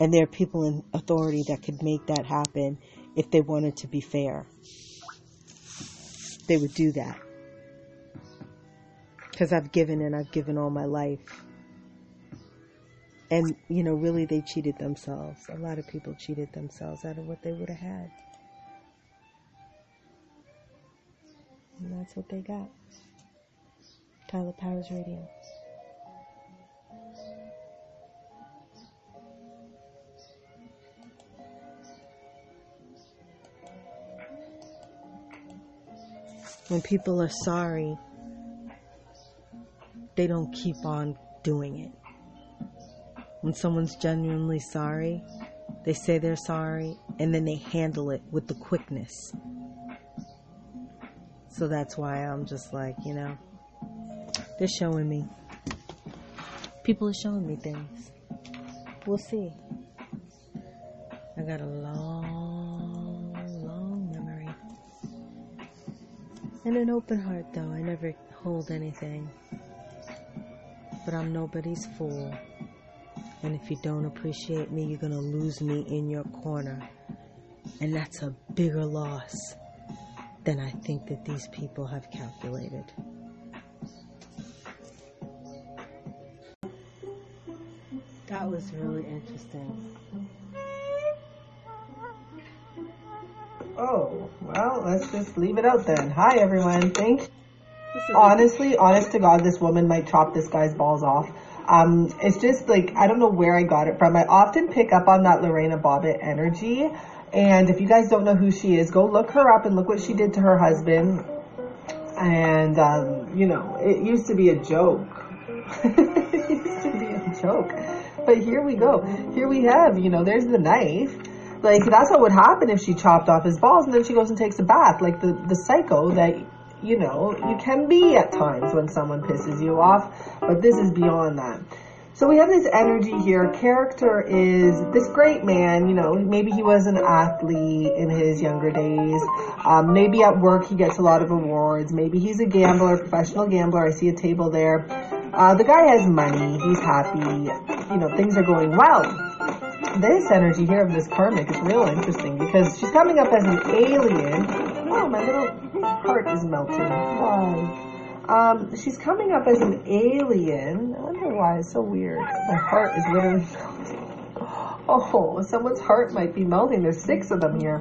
And there are people in authority that could make that happen if they wanted to be fair. They would do that. Because I've given and I've given all my life. And, you know, really they cheated themselves. A lot of people cheated themselves out of what they would have had. And that's what they got. Kaila Powerz Radio. When people are sorry, they don't keep on doing it. When someone's genuinely sorry, they say they're sorry and then they handle it with the quickness. So that's why I'm just like, you know, they're showing me. People are showing me things. We'll see. I got a long, And an open heart, though. I never hold anything. But I'm nobody's fool. And if you don't appreciate me, you're to lose me in your corner. And that's a bigger loss than I think that these people have calculated. That was really interesting. Oh, well, let's just leave it out then. Hi, everyone. Thanks. This Honestly, honest to God, this woman might chop this guy's balls off. Um, it's just like, I don't know where I got it from. I often pick up on that Lorena Bobbitt energy. And if you guys don't know who she is, go look her up and look what she did to her husband. And, um, you know, it used to be a joke. it used to be a joke. But here we go. Here we have, you know, there's the knife. Like, that's what would happen if she chopped off his balls and then she goes and takes a bath. Like the, the psycho that, you know, you can be at times when someone pisses you off. But this is beyond that. So we have this energy here. Character is this great man, you know, maybe he was an athlete in his younger days. Um, maybe at work he gets a lot of awards. Maybe he's a gambler, professional gambler. I see a table there. Uh, the guy has money. He's happy. You know, things are going well. This energy here of this karmic is real interesting because she's coming up as an alien. Oh, my little heart is melting. Why? Um, she's coming up as an alien. I wonder why. It's so weird. My heart is literally melting. Oh, someone's heart might be melting. There's six of them here.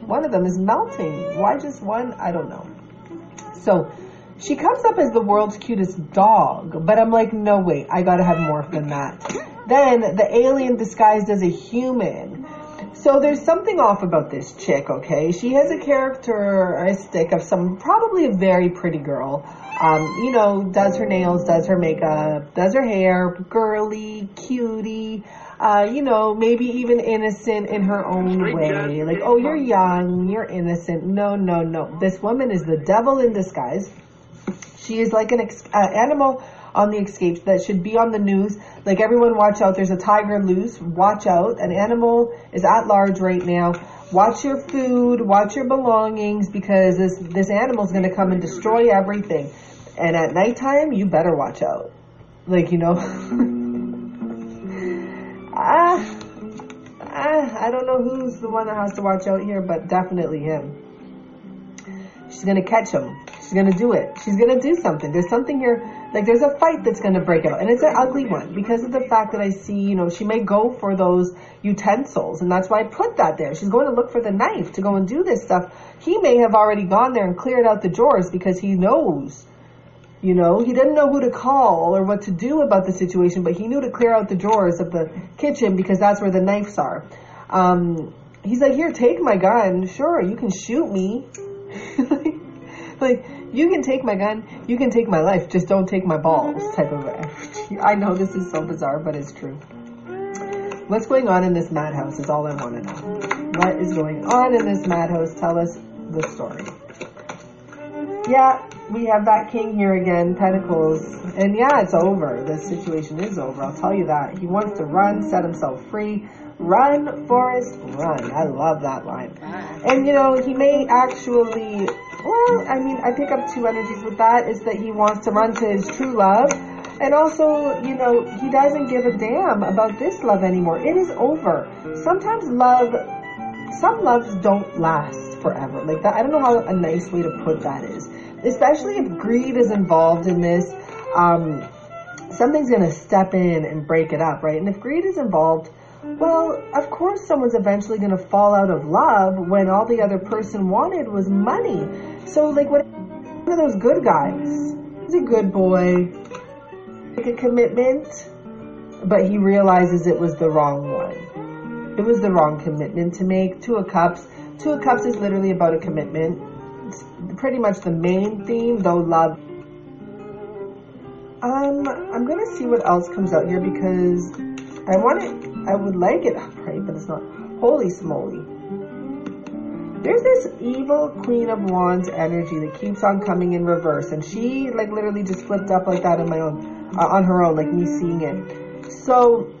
One of them is melting. Why just one? I don't know. So she comes up as the world's cutest dog, but I'm like, no, wait, I gotta have more than that. Then the alien disguised as a human. So there's something off about this chick, okay? She has a characteristic of some, probably a very pretty girl. Um, you know, does her nails, does her makeup, does her hair, girly, cutie, uh, you know, maybe even innocent in her own way. Like, oh, you're young, you're innocent. No, no, no. This woman is the devil in disguise. She is like an ex- uh, animal on the escape that should be on the news. Like everyone, watch out! There's a tiger loose. Watch out! An animal is at large right now. Watch your food. Watch your belongings because this this animal is going to come and destroy everything. And at nighttime, you better watch out. Like you know. ah, ah, I don't know who's the one that has to watch out here, but definitely him. She's gonna catch him. She's gonna do it. She's gonna do something. There's something here, like there's a fight that's gonna break out, and it's an ugly one because of the fact that I see, you know, she may go for those utensils, and that's why I put that there. She's going to look for the knife to go and do this stuff. He may have already gone there and cleared out the drawers because he knows. You know, he didn't know who to call or what to do about the situation, but he knew to clear out the drawers of the kitchen because that's where the knives are. Um, he's like, here, take my gun. Sure, you can shoot me. Like, like, you can take my gun, you can take my life, just don't take my balls type of energy. I know this is so bizarre, but it's true. What's going on in this madhouse is all I want to know. What is going on in this madhouse? Tell us the story. Yeah, we have that king here again, Pentacles. And yeah, it's over. The situation is over. I'll tell you that. He wants to run, set himself free, Run, Forrest, run. I love that line. And you know, he may actually, well, I mean, I pick up two energies with that is that he wants to run to his true love. And also, you know, he doesn't give a damn about this love anymore. It is over. Sometimes love, some loves don't last forever. Like that, I don't know how a nice way to put that is. Especially if greed is involved in this, um, something's gonna step in and break it up, right? And if greed is involved, well, of course someone's eventually gonna fall out of love when all the other person wanted was money. So like what one of those good guys. He's a good boy. Make a commitment, but he realizes it was the wrong one. It was the wrong commitment to make. Two of Cups. Two of Cups is literally about a commitment. It's pretty much the main theme, though love. Um, I'm gonna see what else comes out here because I want it. I would like it upright, but it's not. Holy smoly! There's this evil Queen of Wands energy that keeps on coming in reverse, and she like literally just flipped up like that on my own, uh, on her own, like me seeing it. So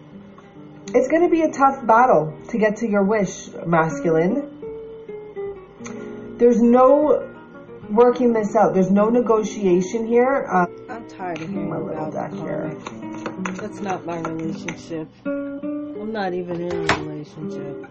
it's gonna be a tough battle to get to your wish, masculine. There's no working this out. There's no negotiation here. Uh, I'm tired of hearing My little about here. karmic. That's not my relationship. I'm not even in a relationship.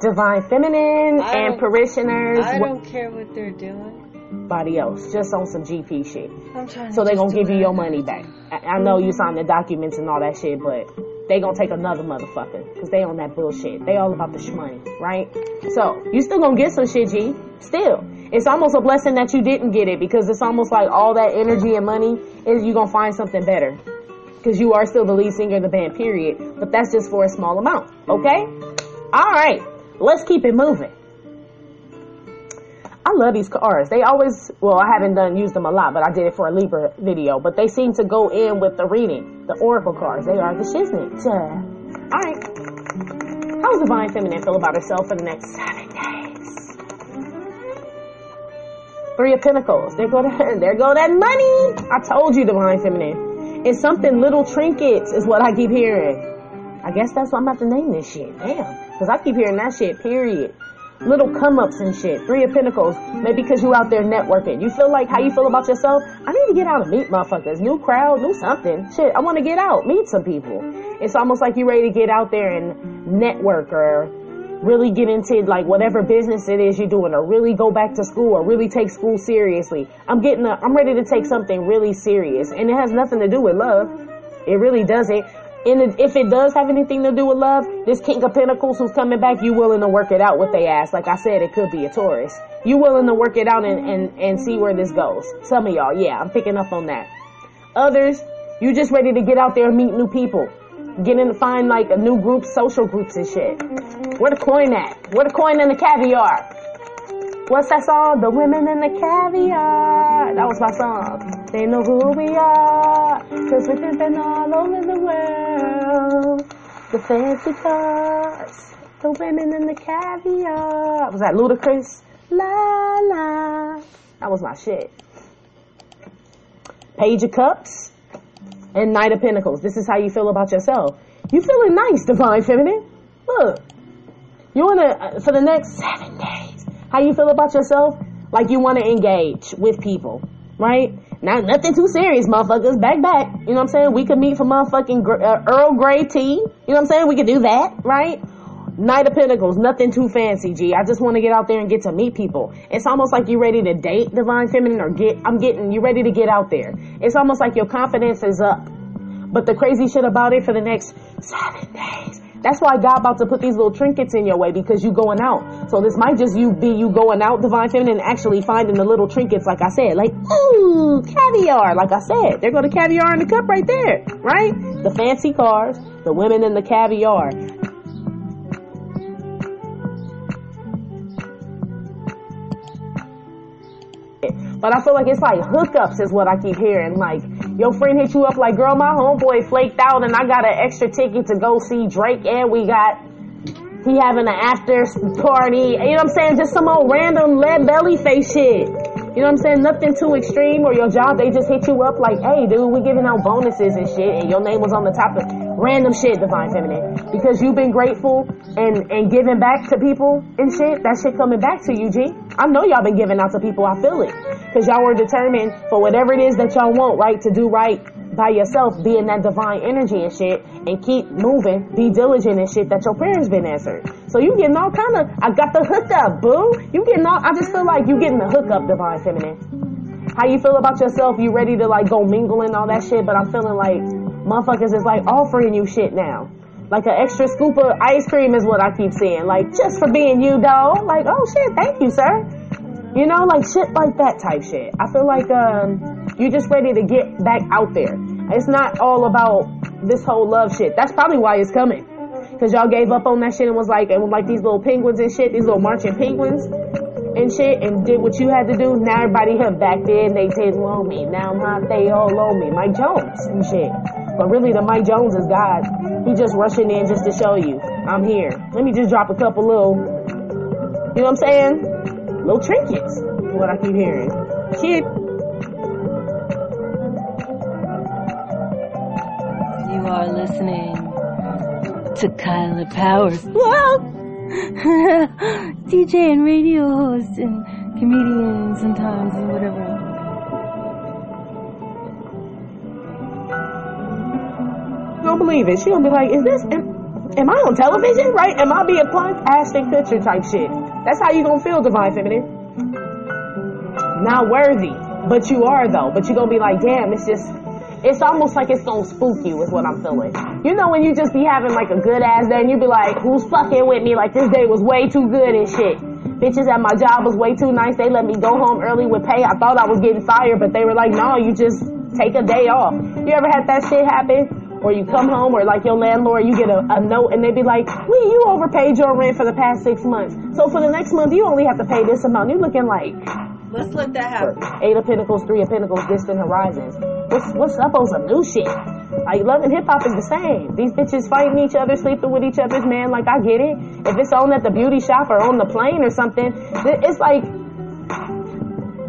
Divine Feminine I and parishioners, I don't care what they're doing. everybody else, just on some GP shit. I'm trying So they just gonna give you your money back. I, I know you signed the documents and all that shit, but they gonna take another motherfucker because they on that bullshit. They all about the shmoney, right? So you still gonna get some shit, G. Still, it's almost a blessing that you didn't get it because it's almost like all that energy and money is you gonna find something better because you are still the lead singer of the band, period. But that's just for a small amount, okay? All right, let's keep it moving. I love these cards. They always, well, I haven't done used them a lot, but I did it for a Libra video. But they seem to go in with the reading, the oracle cards. They are the shiznit. All right. How does the Divine Feminine feel about herself for the next seven days? Three of Pentacles. There go that. There go that money. I told you, Divine Feminine. It's something little trinkets is what I keep hearing. I guess that's what I'm about to name this shit. Damn. Because I keep hearing that shit, period. Little come ups and shit. Three of Pentacles. Maybe because you out there networking. You feel like how you feel about yourself? I need to get out and meet motherfuckers. New crowd, new something. Shit, I want to get out, meet some people. It's almost like you're ready to get out there and network or really get into like whatever business it is you're doing or really go back to school or really take school seriously. I'm getting a, I'm ready to take something really serious and it has nothing to do with love. It really doesn't. And if it does have anything to do with love, this King of Pentacles who's coming back, you willing to work it out with they ass. Like I said, it could be a Taurus. You willing to work it out and, and, and see where this goes. Some of y'all, yeah, I'm picking up on that. Others, you just ready to get out there and meet new people. Get to find like a new group, social groups and shit. Where the coin at? Where the coin and the caviar? What's that song? The women and the caviar. That was my song. They know who we are. Cause we've been all over the world. The fancy cars. The women and the caviar. Was that Ludacris? La la. That was my shit. Page of Cups and Knight of Pentacles. This is how you feel about yourself. You feeling nice, Divine Feminine. Look, you wanna uh, for the next seven days. How you feel about yourself? Like you wanna engage with people, right? Not nothing too serious, motherfuckers. Back back. You know what I'm saying? We could meet for motherfucking uh, Earl Grey tea. You know what I'm saying? We could do that, right? Knight of Pentacles, nothing too fancy, G. I just want to get out there and get to meet people. It's almost like you're ready to date Divine Feminine or get, I'm getting, you're ready to get out there. It's almost like your confidence is up. But the crazy shit about it for the next seven days. That's why God about to put these little trinkets in your way because you going out. So this might just you be you going out, Divine Feminine, actually finding the little trinkets, like I said, like ooh caviar. Like I said, they're to caviar in the cup right there, right? The fancy cars, the women in the caviar. But I feel like it's like hookups is what I keep hearing. Like your friend hit you up like, girl, my homeboy flaked out and I got an extra ticket to go see Drake and we got he having an after party. You know what I'm saying? Just some old random lead belly face shit. You know what I'm saying? Nothing too extreme or your job, they just hit you up like, hey, dude, we giving out bonuses and shit, and your name was on the top of random shit, Divine Feminine. Because you've been grateful and, and giving back to people and shit, that shit coming back to you, G. I know y'all been giving out to people, I feel it. Because y'all were determined for whatever it is that y'all want, right, to do right by yourself, be in that divine energy and shit, and keep moving, be diligent and shit that your prayers been answered. So you getting all kind of, I got the hookup, boo. You getting all, I just feel like you getting the hookup, divine feminine. How you feel about yourself? You ready to like go mingle and all that shit? But I'm feeling like motherfuckers is like offering you shit now. Like an extra scoop of ice cream is what I keep seeing. Like just for being you, dog. Like oh shit, thank you, sir. You know, like shit like that type shit. I feel like um, you're just ready to get back out there. It's not all about this whole love shit. That's probably why it's coming. Cause y'all gave up on that shit and was like, and like these little penguins and shit, these little marching penguins and shit, and did what you had to do. Now everybody here back then, they did on me. Now I'm they all on me. Mike Jones and shit. But really, the Mike Jones is God. He just rushing in just to show you, I'm here. Let me just drop a couple little, you know what I'm saying? Little trinkets. What I keep hearing. Kid. You are listening to Kaila Powerz. Well, DJ and radio host and comedian sometimes and whatever. don't believe it. She gonna be like, is this, am, am I on television? Right? Am I being punked? Ashton Kutcher type shit. That's how you gonna feel, Divine Feminine. Not worthy. But you are though. But you gonna be like, damn, it's just, it's almost like it's gonna spook you is what I'm feeling. You know when you just be having like a good ass day and you be like, who's fucking with me? Like this day was way too good and shit. Bitches at my job was way too nice. They let me go home early with pay. I thought I was getting fired, but they were like, no, you just take a day off. You ever had that shit happen? Or you come home or like your landlord, you get a, a note and they be like, Lee, you overpaid your rent for the past six months. So for the next month, you only have to pay this amount. You're looking like, Let's let that happen. Eight of Pentacles, Three of Pentacles, Distant Horizons. What's what's up on some new shit? Like love and hip hop is the same. These bitches fighting each other, sleeping with each other's man. Like I get it. If it's on at the beauty shop or on the plane or something, it's like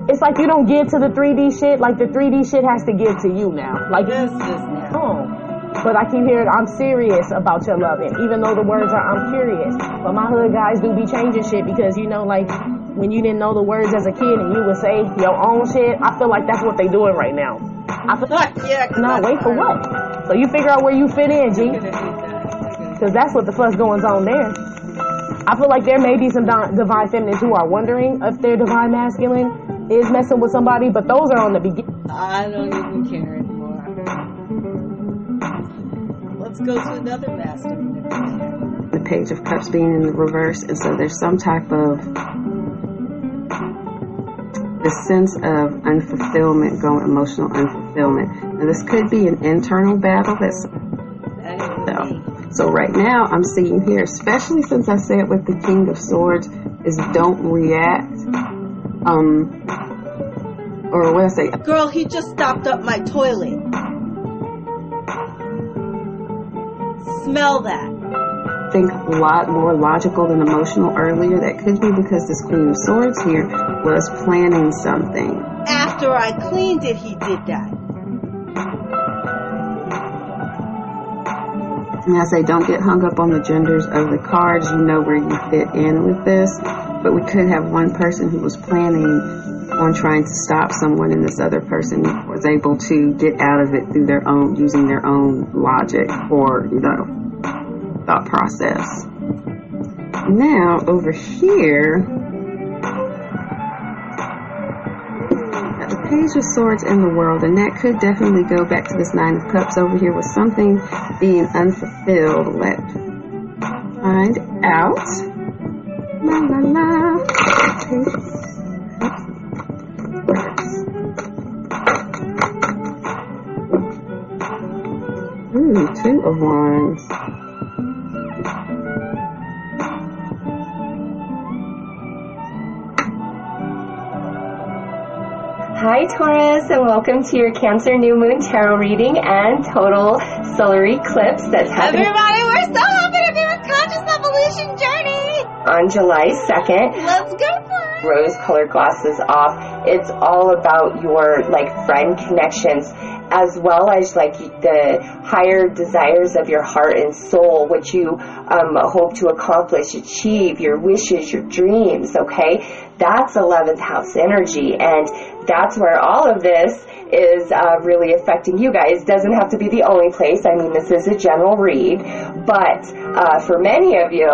it's like you don't give to the 3D shit. Like the 3D shit has to give to you now. Like This is now. oh. But I keep hearing I'm serious about your loving, even though the words are I'm curious. But my hood guys do be changing shit because you know, like when you didn't know the words as a kid and you would say your own shit. I feel like that's what they doing right now. I feel yeah, 'cause no, wait for what? So you figure out where you fit in, G, You're gonna need that. because that's what the fuss going on there. I feel like there may be some divine feminines who are wondering if their divine masculine is messing with somebody, but those are on the beginning. I don't even care anymore. Let's go to another masculine. the page of cups being in the reverse and so there's some type of this sense of unfulfillment going emotional unfulfillment now this could be an internal battle that's That ain't so right now i'm seeing here especially since i said with the king of swords is don't react um or what i say Girl, he just stopped up my toilet. Smell that. think a lot more logical than emotional earlier that could be because this queen of swords here was planning something After I cleaned it, he did that. And I say, don't get hung up on the genders of the cards. You know where you fit in with this. But we could have one person who was planning on trying to stop someone, and this other person was able to get out of it through their own, using their own logic or, you know, thought process. Now, over here, the Page of Swords in the world, and that could definitely go back to this Nine of Cups over here with something being unfulfilled. Let's find out. La la la. Page Ooh, two of wands. Hi, Taurus, and welcome to your Cancer New Moon Tarot reading and total solar eclipse that's happening Everybody, we're so happy to be with Conscious Evolution Journey. on July 2nd. Let's go for it. rose colored glasses off. It's all about your like friend connections as well as like the higher desires of your heart and soul, what you um, hope to accomplish, achieve, your wishes, your dreams, okay? That's 11th house energy. And that's where all of this is uh, really affecting you guys. Doesn't have to be the only place. I mean, this is a general read. But uh, for many of you,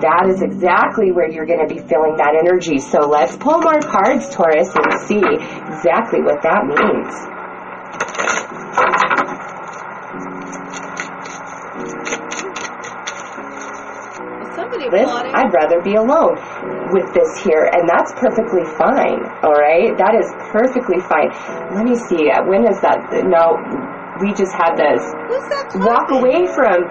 that is exactly where you're going to be feeling that energy. So let's pull more cards, Taurus, and see exactly what that means. I'd rather be alone with this here, and that's perfectly fine. All right, that is perfectly fine. Let me see. uh, When is that? No, we just had this. Walk away from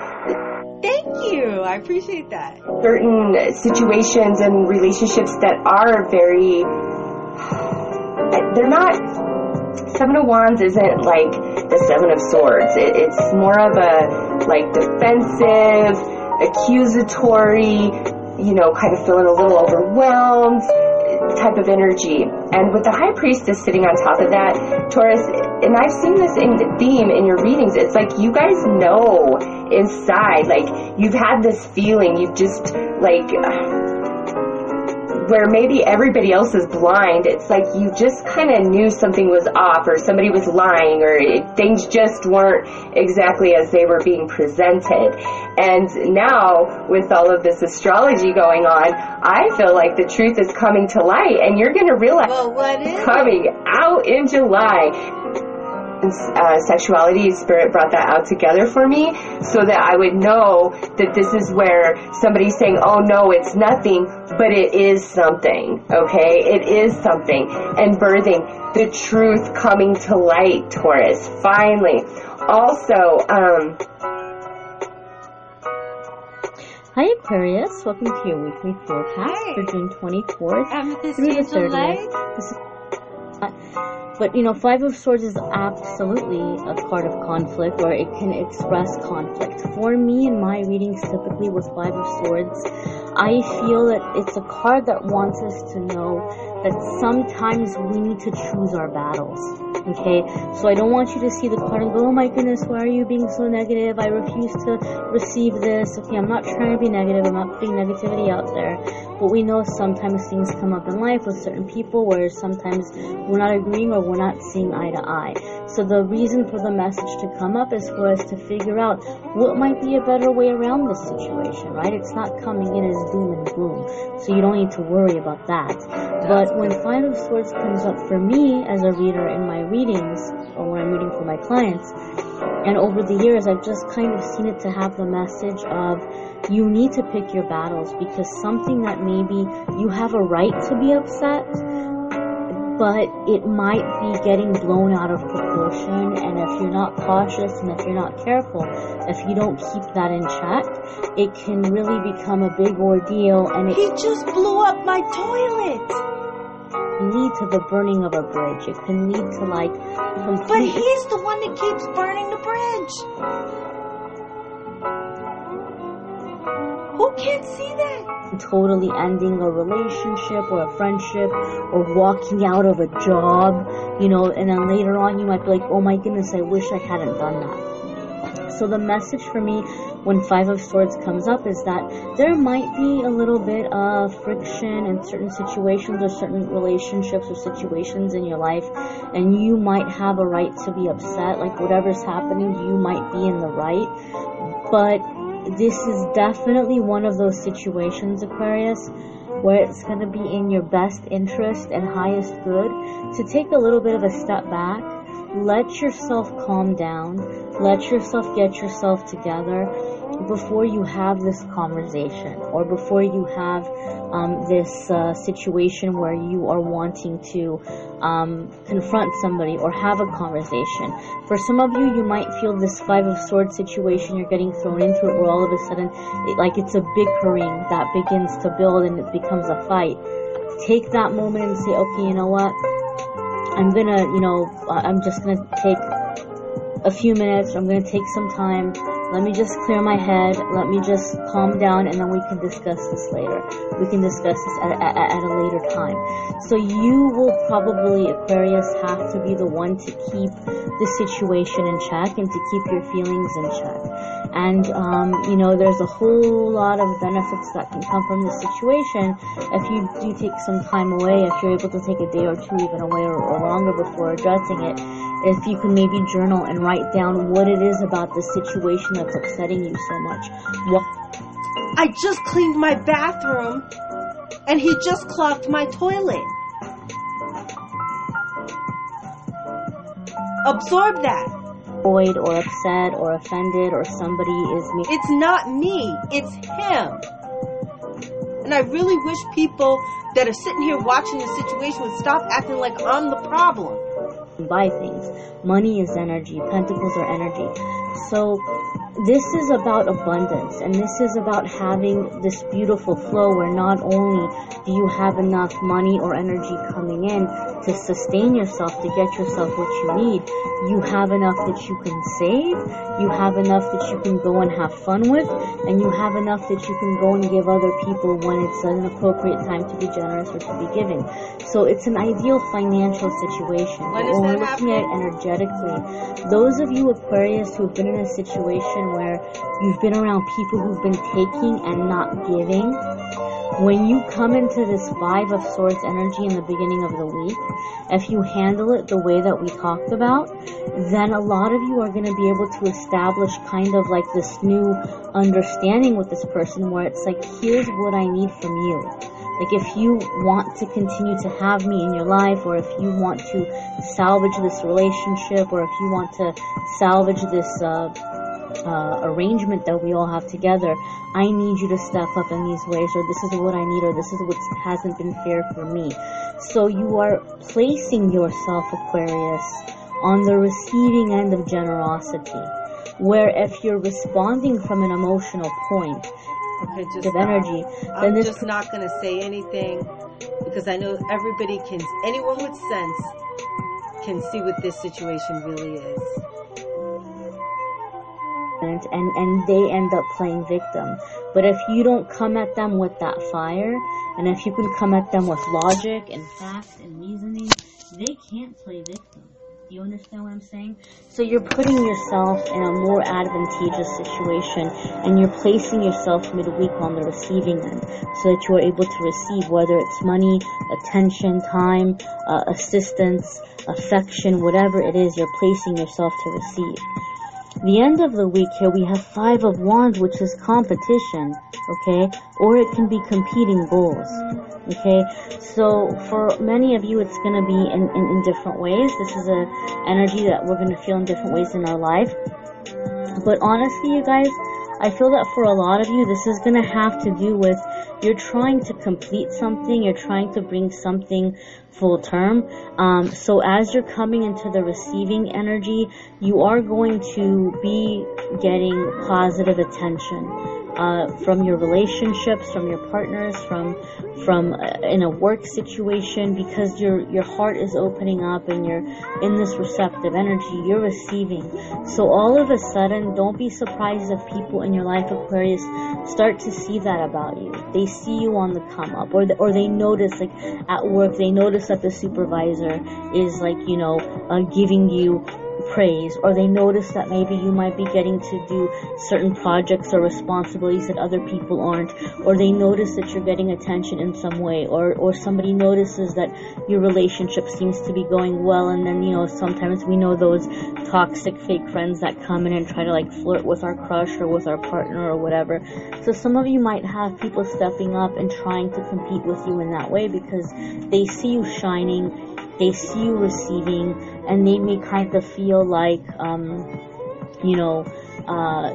Thank you. I appreciate that. certain situations and relationships that are very. They're not. Seven of Wands isn't like the Seven of Swords. It, it's more of a like defensive, accusatory, you know, kind of feeling a little overwhelmed type of energy. And with the High Priestess sitting on top of that, Taurus, and I've seen this in theme in your readings, it's like you guys know inside, like you've had this feeling, you've just like where maybe everybody else is blind, it's like you just kind of knew something was off or somebody was lying or it, things just weren't exactly as they were being presented. And now, with all of this astrology going on, I feel like the truth is coming to light and you're going to realize Well, what is coming out in July. Uh, sexuality spirit brought that out together for me so that I would know that this is where somebody's saying, oh no, it's nothing, but it is something, okay? It is something. And birthing the truth coming to light, Taurus, finally. Also, um, Hi Aquarius, welcome to your weekly forecast for June 24th Amethyst through the 30th. But you know, Five of Swords is absolutely a card of conflict, or it can express conflict. For me, in my readings, typically with Five of Swords, I feel that it's a card that wants us to know that sometimes we need to choose our battles. Okay, so I don't want you to see the card and go, "Oh my goodness, why are you being so negative? I refuse to receive this." Okay, I'm not trying to be negative. I'm not putting negativity out there, but we know sometimes things come up in life with certain people where sometimes we're not agreeing or we're not seeing eye to eye. So the reason for the message to come up is for us to figure out what might be a better way around this situation, right? It's not coming in as gloom, so you don't need to worry about that. But when Five of Swords comes up for me as a reader in my readings, or when I'm reading for my clients, and over the years I've just kind of seen it to have the message of you need to pick your battles because something that maybe you have a right to be upset, but it might be getting blown out of proportion and if you're not cautious and if you're not careful, if you don't keep that in check, it can really become a big ordeal and it He just blew up my toilet. can lead to the burning of a bridge. It can lead to like But he's the one that keeps burning the bridge. Who can't see that? totally ending a relationship or a friendship or walking out of a job, you know, and then later on you might be like, oh my goodness, I wish I hadn't done that. So the message for me when Five of Swords comes up is that there might be a little bit of friction in certain situations or certain relationships or situations in your life, and you might have a right to be upset. Like whatever's happening, you might be in the right. But this is definitely one of those situations, Aquarius, where it's going to be in your best interest and highest good to take a little bit of a step back, let yourself calm down, let yourself get yourself together before you have this conversation or before you have um, this uh, situation where you are wanting to um, confront somebody or have a conversation. For some of you, you might feel this Five of Swords situation you're getting thrown into it where all of a sudden, it, like it's a bickering that begins to build and it becomes a fight. Take that moment and say, okay, you know what? I'm gonna, you know, uh, I'm just gonna take a few minutes. I'm gonna take some time let me just clear my head, let me just calm down, and then we can discuss this later. We can discuss this at, at, at a later time. So you will probably, Aquarius, have to be the one to keep the situation in check and to keep your feelings in check. And, um, you know, there's a whole lot of benefits that can come from this situation if you do take some time away, if you're able to take a day or two even away or, or longer before addressing it if you can maybe journal and write down what it is about the situation that's upsetting you so much. What I just cleaned my bathroom and he just clogged my toilet. Absorb that. Annoyed or upset or offended or somebody is me. It's not me, it's him. And I really wish people that are sitting here watching the situation would stop acting like I'm the problem buy things. Money is energy. Pentacles are energy. So this is about abundance and this is about having this beautiful flow where not only do you have enough money or energy coming in to sustain yourself, to get yourself what you need, you have enough that you can save, you have enough that you can go and have fun with, and you have enough that you can go and give other people when it's an appropriate time to be generous or to be giving. So it's an ideal financial situation. When when we're looking at energetically, those of you Aquarius who've been in a situation where you've been around people who've been taking and not giving, when you come into this five of swords energy in the beginning of the week, if you handle it the way that we talked about, then a lot of you are going to be able to establish kind of like this new understanding with this person where it's like, here's what I need from you. Like if you want to continue to have me in your life, or if you want to salvage this relationship, or if you want to salvage this uh, uh, arrangement that we all have together, I need you to step up in these ways, or this is what I need, or this is what hasn't been fair for me. So you are placing yourself, Aquarius, on the receiving end of generosity, where if you're responding from an emotional point, okay, just of energy, I'm then this just not going to say anything because I know everybody can, anyone with sense can see what this situation really is. And and they end up playing victim. But if you don't come at them with that fire, and if you can come at them with logic and facts and reasoning, they can't play victim. Do you understand what I'm saying? So you're putting yourself in a more advantageous situation and you're placing yourself midweek on the receiving end so that you are able to receive whether it's money, attention, time, uh, assistance, affection, whatever it is, you're placing yourself to receive. The end of the week here we have five of wands which is competition, okay? Or it can be competing goals. Okay, so for many of you, it's going to be in, in, in different ways. This is a energy that we're going to feel in different ways in our life. But honestly, you guys, I feel that for a lot of you, this is going to have to do with you're trying to complete something, you're trying to bring something full term. Um, so as you're coming into the receiving energy, you are going to be getting positive attention. Uh, from your relationships, from your partners, from from uh, in a work situation, because your your heart is opening up and you're in this receptive energy, you're receiving. So all of a sudden, don't be surprised if people in your life, Aquarius, start to see that about you. They see you on the come up, or the, or they notice like at work, they notice that the supervisor is like you know uh, giving you praise or they notice that maybe you might be getting to do certain projects or responsibilities that other people aren't or they notice that you're getting attention in some way or or somebody notices that your relationship seems to be going well and then you know sometimes we know those toxic fake friends that come in and try to like flirt with our crush or with our partner or whatever. So some of you might have people stepping up and trying to compete with you in that way because they see you shining they see you receiving and they may kind of feel like um you know uh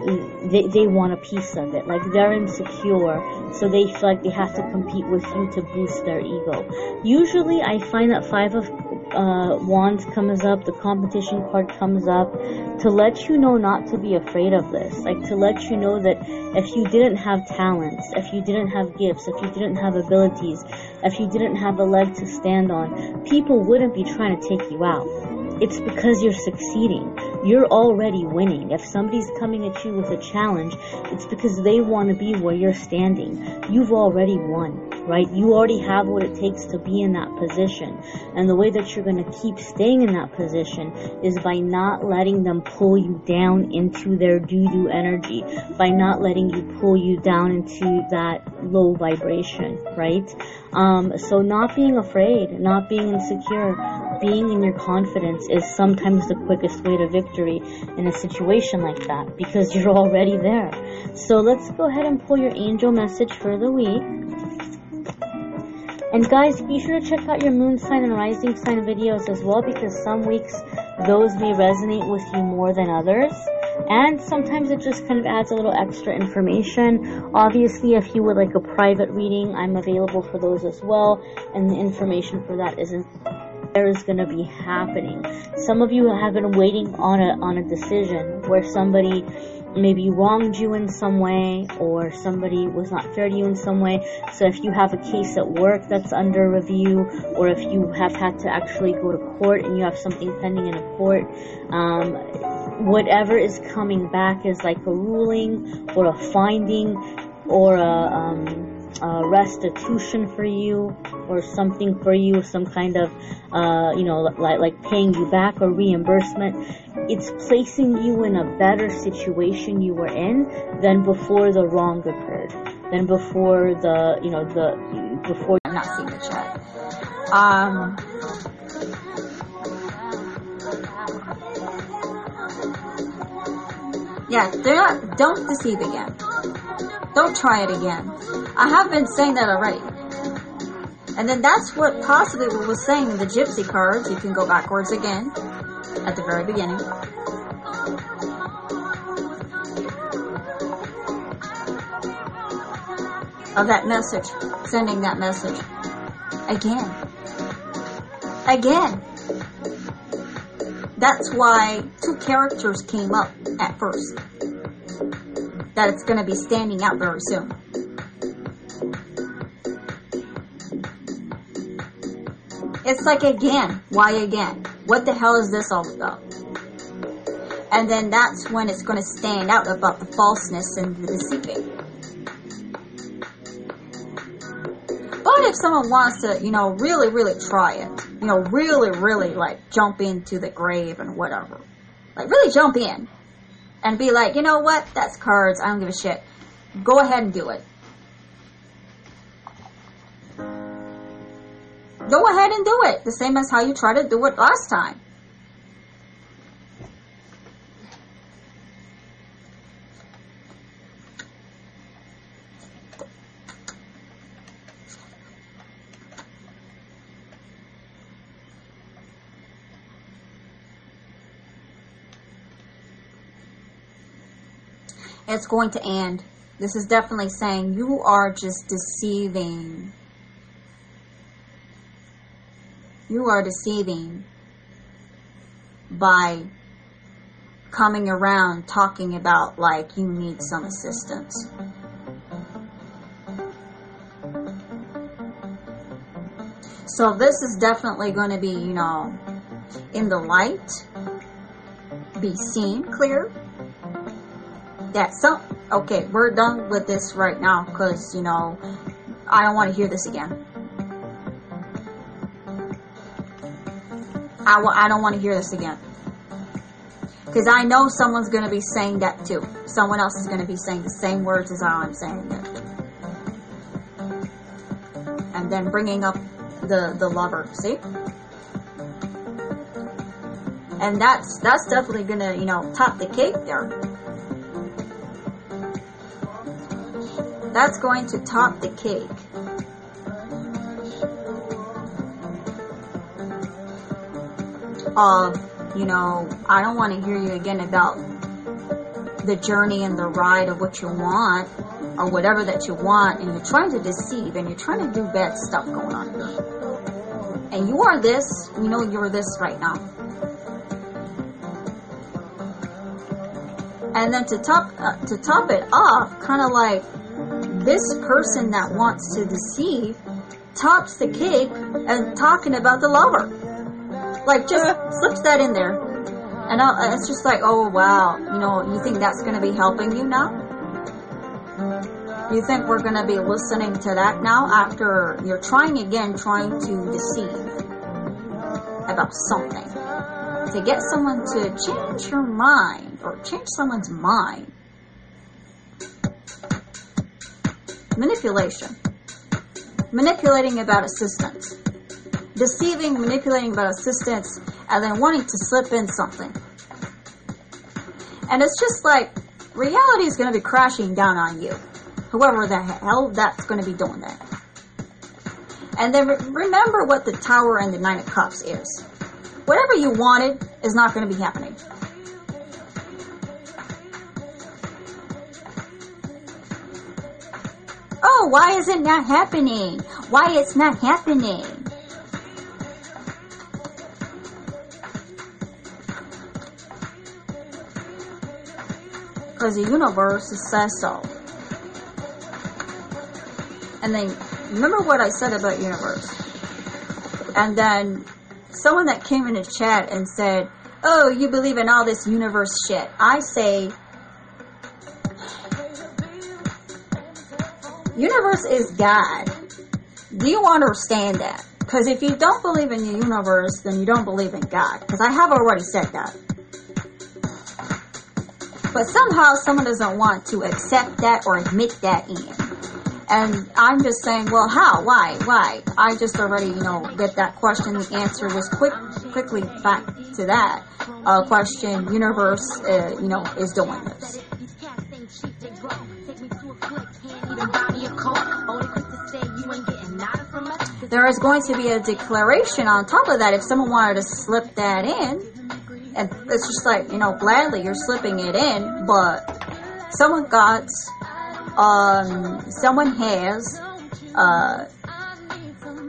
they, they want a piece of it. Like they're insecure so they feel like they have to compete with you to boost their ego. Usually i find that five of uh, wands comes up the competition card comes up to let you know not to be afraid of this. Like to let you know that if you didn't have talents if you didn't have gifts if you didn't have abilities if you didn't have a leg to stand on people wouldn't be trying to take you out it's because you're succeeding. You're already winning. If somebody's coming at you with a challenge, it's because they want to be where you're standing. You've already won, right? You already have what it takes to be in that position. And the way that you're going to keep staying in that position is by not letting them pull you down into their doo doo energy, by not letting you pull you down into that low vibration, right? Um, so not being afraid, not being insecure, being in your confidence is sometimes the quickest way to victory in a situation like that because you're already there. So let's go ahead and pull your angel message for the week. And guys, be sure to check out your moon sign and rising sign videos as well because some weeks those may resonate with you more than others. And sometimes it just kind of adds a little extra information. Obviously, if you would like a private reading, I'm available for those as well. And the information for that isn't there is going to be happening. Some of you have been waiting on a on a decision where somebody maybe wronged you in some way or somebody was not fair to you in some way. So if you have a case at work that's under review or if you have had to actually go to court and you have something pending in a court, um, whatever is coming back is like a ruling or a finding or a, um, a restitution for you or something for you, some kind of, uh, you know, like, like paying you back or reimbursement. It's placing you in a better situation you were in than before the wrong occurred, than before the, you know, the, before. I'm not seeing the chat. Um, yeah, they're not, don't deceive again. Don't try it again. I have been saying that already. And then that's what possibly what was saying in the gypsy cards. You can go backwards again at the very beginning. Of that message, sending that message. Again. Again. That's why two characters came up at first. That it's going to be standing out very soon. It's like again, why again? What the hell is this all about? And then that's when it's going to stand out about the falseness and the deceiving. But if someone wants to, you know, really, really try it, you know, really, really like jump into the grave and whatever, like really jump in and be like, you know what, that's cards, I don't give a shit. Go ahead and do it. Go ahead and do it. The same as how you tried to do it last time. It's going to end. This is definitely saying you are just deceiving. You are deceiving by coming around talking about like you need some assistance. So this is definitely going to be, you know, in the light, be seen clear. That some okay, we're done with this right now because you know I don't want to hear this again. I w- I don't want to hear this again. Because I know someone's going to be saying that too. Someone else is going to be saying the same words as I'm saying it. And then bringing up the, the lover, see? And that's that's definitely going to, you know, top the cake there. That's going to top the cake. of, you know, I don't want to hear you again about the journey and the ride of what you want or whatever that you want and you're trying to deceive and you're trying to do bad stuff going on here. And you are this, you know you're this right now. And then to top uh, to top it off, kind of like this person that wants to deceive tops the cake and talking about the lover. Like, just slips that in there. And I, it's just like, oh wow, you know, you think that's going to be helping you now? You think we're going to be listening to that now after you're trying again, trying to deceive about something? To get someone to change your mind or change someone's mind. Manipulation. Manipulating about assistance. Deceiving, manipulating about assistance, and then wanting to slip in something. And it's just like reality is going to be crashing down on you. Whoever the hell that's going to be doing that. And then re- remember what the Tower and the Nine of Cups is. Whatever you wanted is not going to be happening. Oh, why is it not happening? Why it's not happening? Because the universe says so. And then, remember what I said about universe? And then, someone that came in the chat and said, Oh, you believe in all this universe shit. I say, universe is God. Do you understand that? Because if you don't believe in the universe, then you don't believe in God. Because I have already said that. But somehow someone doesn't want to accept that or admit that in. And I'm just saying, well, how? Why? Why? I just already, you know, get that question. The answer was quick, quickly back to that uh, question. Universe, uh, you know, is doing this. There is going to be a declaration on top of that if someone wanted to slip that in. And it's just like, you know, gladly you're slipping it in, but someone got, um, someone has, uh,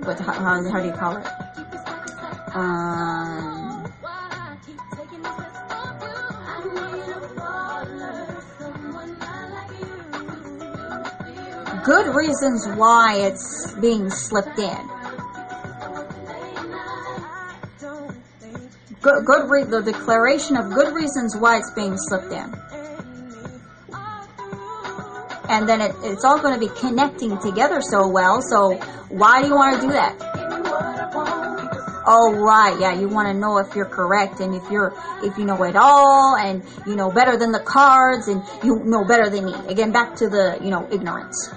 what, how, how, do you call it? Um, good reasons why it's being slipped in. Good, good re- the declaration of good reasons why it's being slipped in. And then it, it's all going to be connecting together so well. So why do you want to do that? Oh right, yeah, you want to know if you're correct and if you're if you know it all and you know better than the cards and you know better than me. Again, back to the you know ignorance,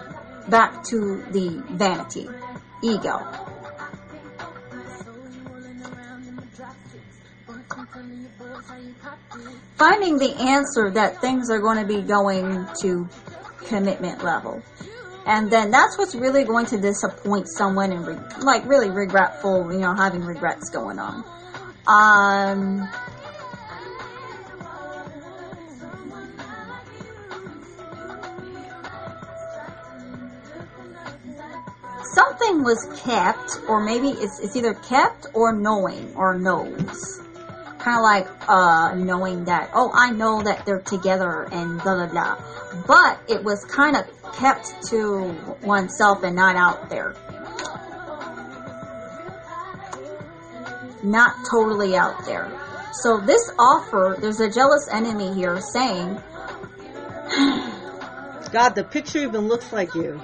back to the vanity, ego. Finding the answer that things are going to be going to commitment level. And then that's what's really going to disappoint someone and re- like really regretful, you know, having regrets going on. Um, something was kept, or maybe it's, it's either kept or knowing or knows. Kind of like uh, knowing that, oh, I know that they're together and blah blah blah. But it was kind of kept to oneself and not out there. Not totally out there. So this offer, there's a jealous enemy here saying, God, the picture even looks like you.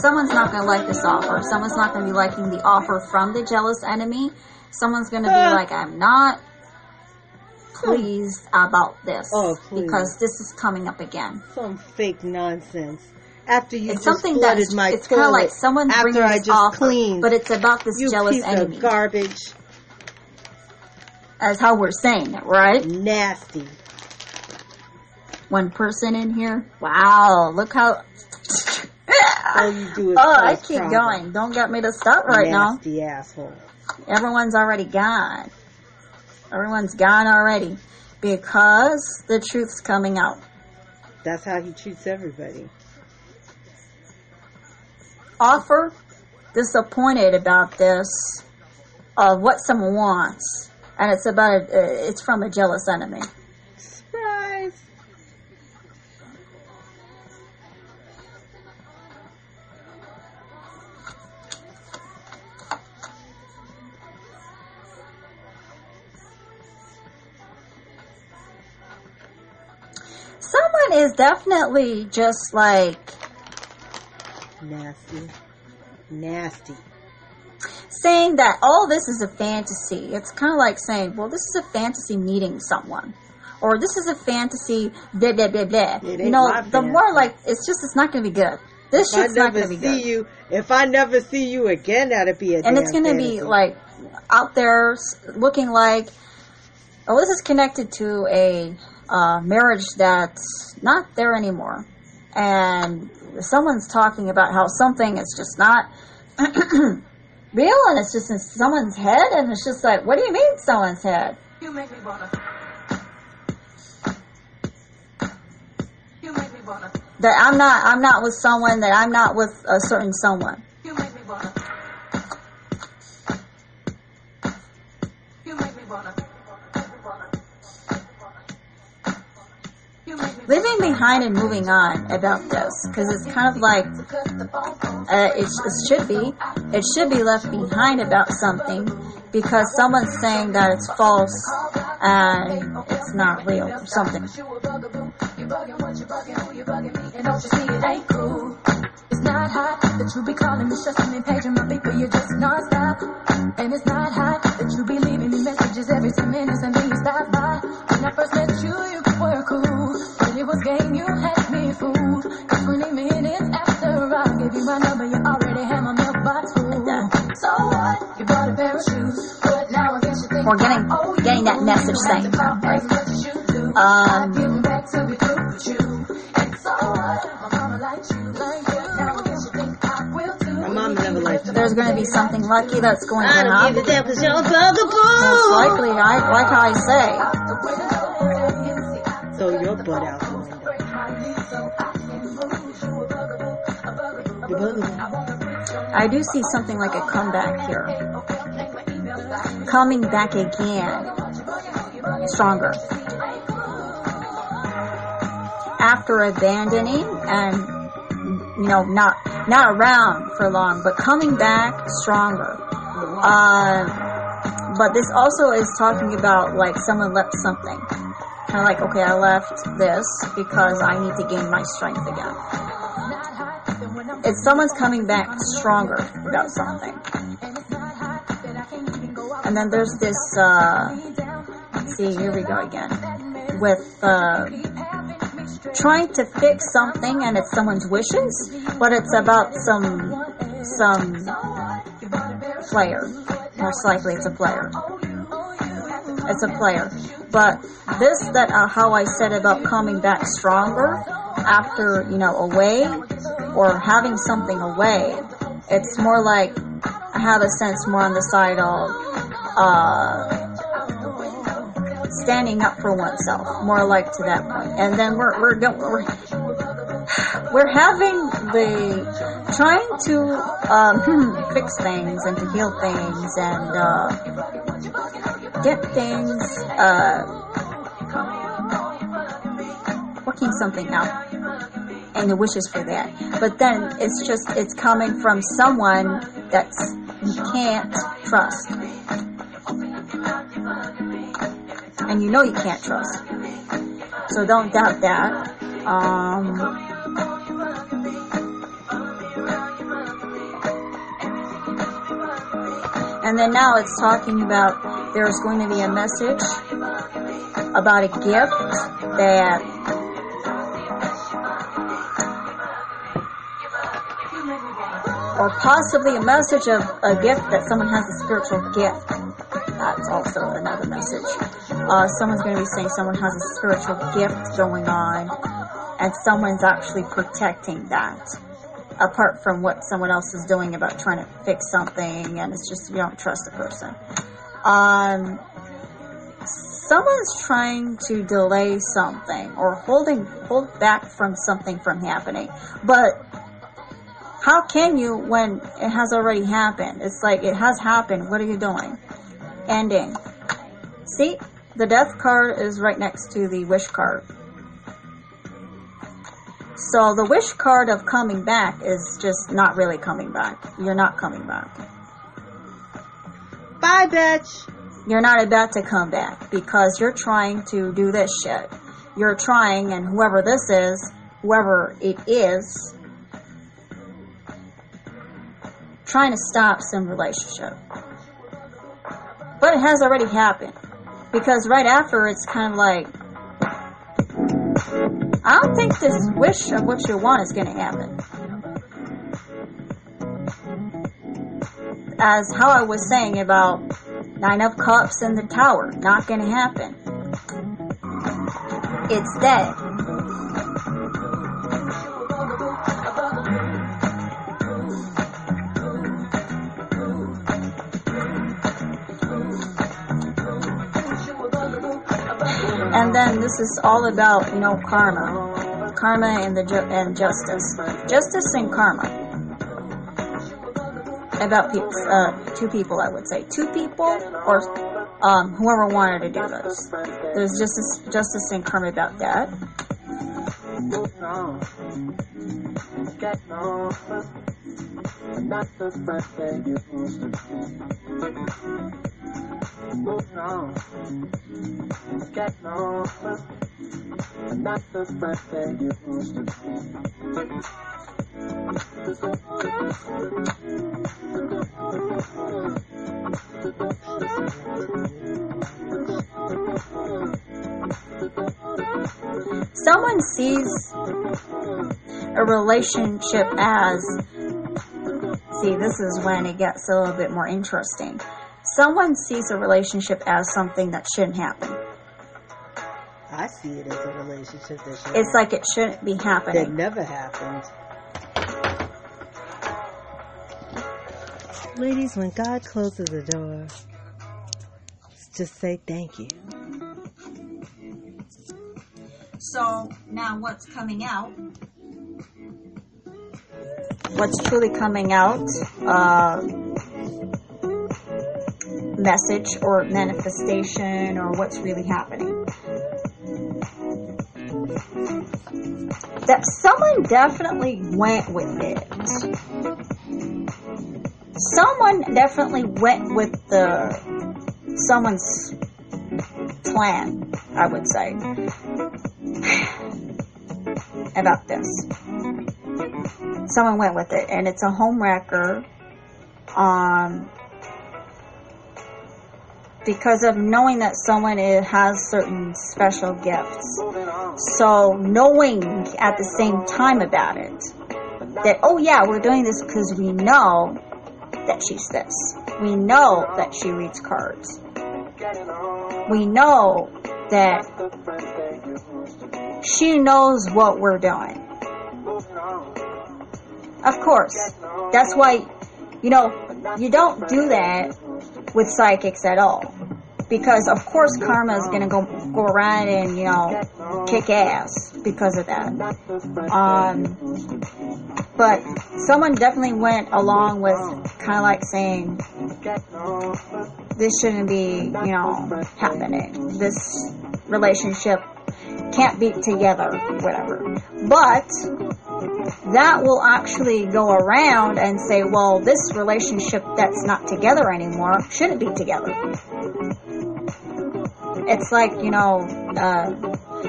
Someone's not going to like this offer. Someone's not going to be liking the offer from the jealous enemy. Someone's going to be ah. like, I'm not pleased about this Oh, because this is coming up again. Some fake nonsense. After you It's something flooded that's my it's kind of like someone after I this just offer, cleaned, but it's about this you jealous piece enemy. of garbage, As how we're saying it, right? nasty. One person in here. Wow, look how. All you do is oh, I keep problems. going. Don't get me to stop right now. Nasty asshole. Everyone's already gone. Everyone's gone already because the truth's coming out. That's how he treats everybody. Offer disappointed about this of what someone wants, and it's about a, it's from a jealous enemy. One is definitely just like Nasty. Nasty. saying that, oh, this is a fantasy. It's kind of like saying, well, this is a fantasy meeting someone. Or this is a fantasy, blah, blah, blah, blah. You know, the more like, it's just, it's not going to be good. This If shit's not going to be see good. you, if I never see you again, that'd be a and it's going to be like out there looking like, oh, this is connected to a uh, marriage that's not there anymore. And someone's talking about how something is just not real and it's just in someone's head. And it's just like, what do you mean someone's head? You make me wanna. You make me wanna. That I'm not, I'm not with someone, that I'm not with a certain someone. Leaving behind and moving on about this, because it's kind of like, uh, it, it should be, it should be left behind about something, because someone's saying that it's false and it's not real or something. Not hot that you be calling me, stressing me, paging my you're just. And it's not hot that you be leaving me messages every 10 minutes and then you stop by. When I first met you, 20 minutes after I gave you my number, you already had my mailbox full. So what? You bought a pair of shoes. But now I guess you think We're getting, I owe you. getting that message saying, right? Um, back to be through with you. And so? My mama likes like you. Now I guess you think I will too. My mom never liked you. there's going to be something lucky that's going to I don't happen. give a damn 'cause you're a Most bugaboo. likely, right? Like how I say. Throw your butt out the window. I do see something like a comeback here. Coming back again. Stronger. After abandoning and, you know, not, not around for long, but coming back stronger. Uh, but this also is talking about like someone left something. Kind of like, okay, I left this because I need to gain my strength again. It's someone's coming back stronger about something. And then there's this, uh, see, here we go again. With, uh, trying to fix something and it's someone's wishes, but it's about some, some player. Most likely it's a player. It's a player. But this, that, uh, how I said about coming back stronger after, you know, away or having something away, it's more like I have a sense more on the side of, uh, standing up for oneself, more like to that point. And then we're, we're, we're, we're having the, trying to, um, fix things and to heal things and, uh, get things, uh, working something out the wishes for that. But then it's just, it's coming from someone that's, you can't trust. And you know you can't trust. So don't doubt that. Um, and then now it's talking about there's going to be a message about a gift that or possibly a message of a gift that someone has a spiritual gift. That's also another message. Uh, someone's going to be saying someone has a spiritual gift going on, and someone's actually protecting that. Apart from what someone else is doing about trying to fix something, and it's just you don't trust the person. Um, someone's trying to delay something or holding hold back from something from happening, but how can you when it has already happened? It's like it has happened. What are you doing? Ending. See, the death card is right next to the wish card. So the wish card of coming back is just not really coming back. You're not coming back. Bye, bitch. You're not about to come back because you're trying to do this shit. you're trying, and whoever this is, whoever it is, trying to stop some relationship. But it has already happened. Because right after, it's kind of like, I don't think this wish of what you want is going to happen. As how I was saying about Nine of Cups and the Tower, not going to happen. It's dead. And then this is all about, you know, karma. Karma and the ju- and justice. Justice and karma. About people, uh, two people, I would say. Two people or um, whoever wanted to do this. There's justice, justice and karma about that no. Get no. Not the friend that you used to be. Move on. Get no. Not the friend that you used to be. Someone sees a relationship as see this is when it gets a little bit more interesting. Someone sees a relationship as something that shouldn't happen. I see it as a relationship that should it's like it shouldn't be that happening. never happened. Ladies, when God closes the door, just say thank you. so now what's coming out? What's truly coming out uh, message or manifestation or what's really happening? That someone definitely went with it someone definitely went with the someone's plan i would say about this. Someone went with it and it's a home wrecker um because of knowing that someone has certain special gifts. So knowing at the same time about it that oh yeah we're doing this because we know that she's this we know that she reads cards we know that she knows what we're doing of course. That's why, you know, you don't do that with psychics at all. Because of course karma is gonna go go around and, you know, kick ass because of that. Um but someone definitely went along with kinda like saying this shouldn't be, you know, happening. This relationship can't be together, whatever. But that will actually go around and say, well, this relationship that's not together anymore shouldn't be together. It's like, you know, uh,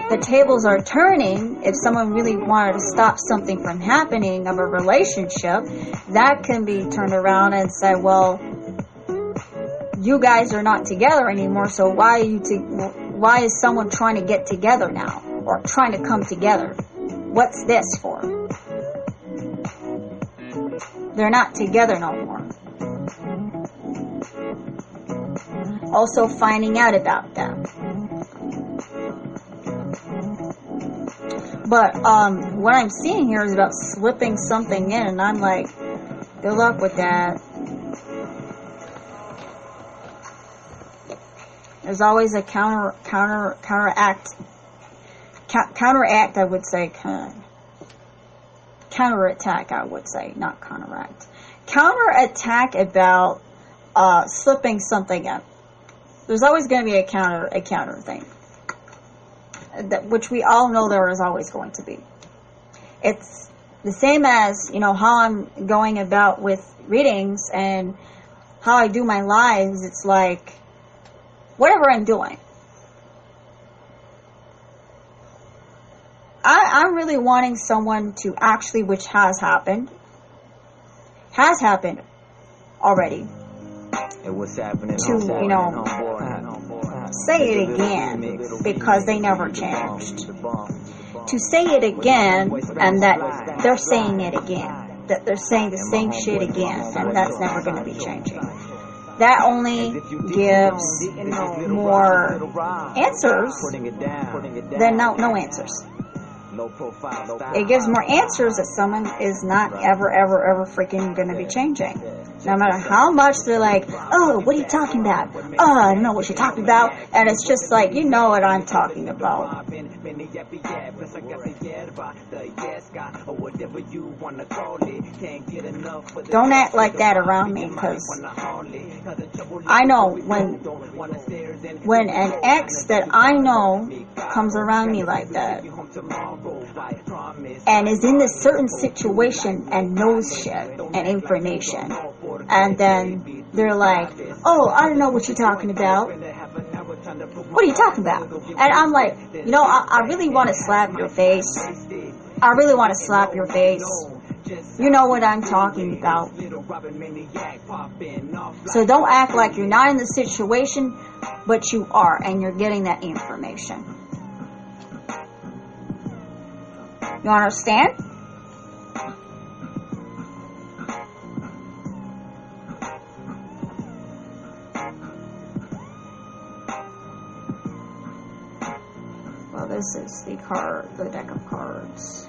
the tables are turning. If someone really wanted to stop something from happening of a relationship, that can be turned around and say, well, you guys are not together anymore, so why are you to, why is someone trying to get together now or trying to come together? What's this for? They're not together no more. Also finding out about them. But um, what I'm seeing here is about slipping something in, and I'm like, good luck with that. There's always a counter, counter, counteract, ca- counteract. I would say, counterattack. I would say, not counteract. Counterattack about uh, slipping something in. There's always going to be a counter, a counter thing, that which we all know there is always going to be. It's the same as you know how I'm going about with readings and how I do my lives. It's like whatever I'm doing. I'm really wanting someone to actually, which has happened, has happened already, And what's happening? to, you know, uh, uh, say it again because they never changed. To say it again and that they're saying it again. That they're saying the same shit again and that's never going to be changing. That only gives more answers than no, no answers. It gives more answers that someone is not ever, ever, ever freaking going to be changing. No matter how much they're like, oh, what are you talking about? Oh, I don't know what you're talking about. And it's just like, you know what I'm talking about. Don't act like that around me because I know when when an ex that I know comes around me like that and is in this certain situation and knows shit and information. and then they're like, oh, I don't know what you're talking about. What are you talking about? And I'm like, you know, I, I really want to slap your face. I really want to slap your face. You know what I'm talking about. So don't act like you're not in the situation, but you are, and you're getting that information. You understand? Well, this is the card, the deck of cards.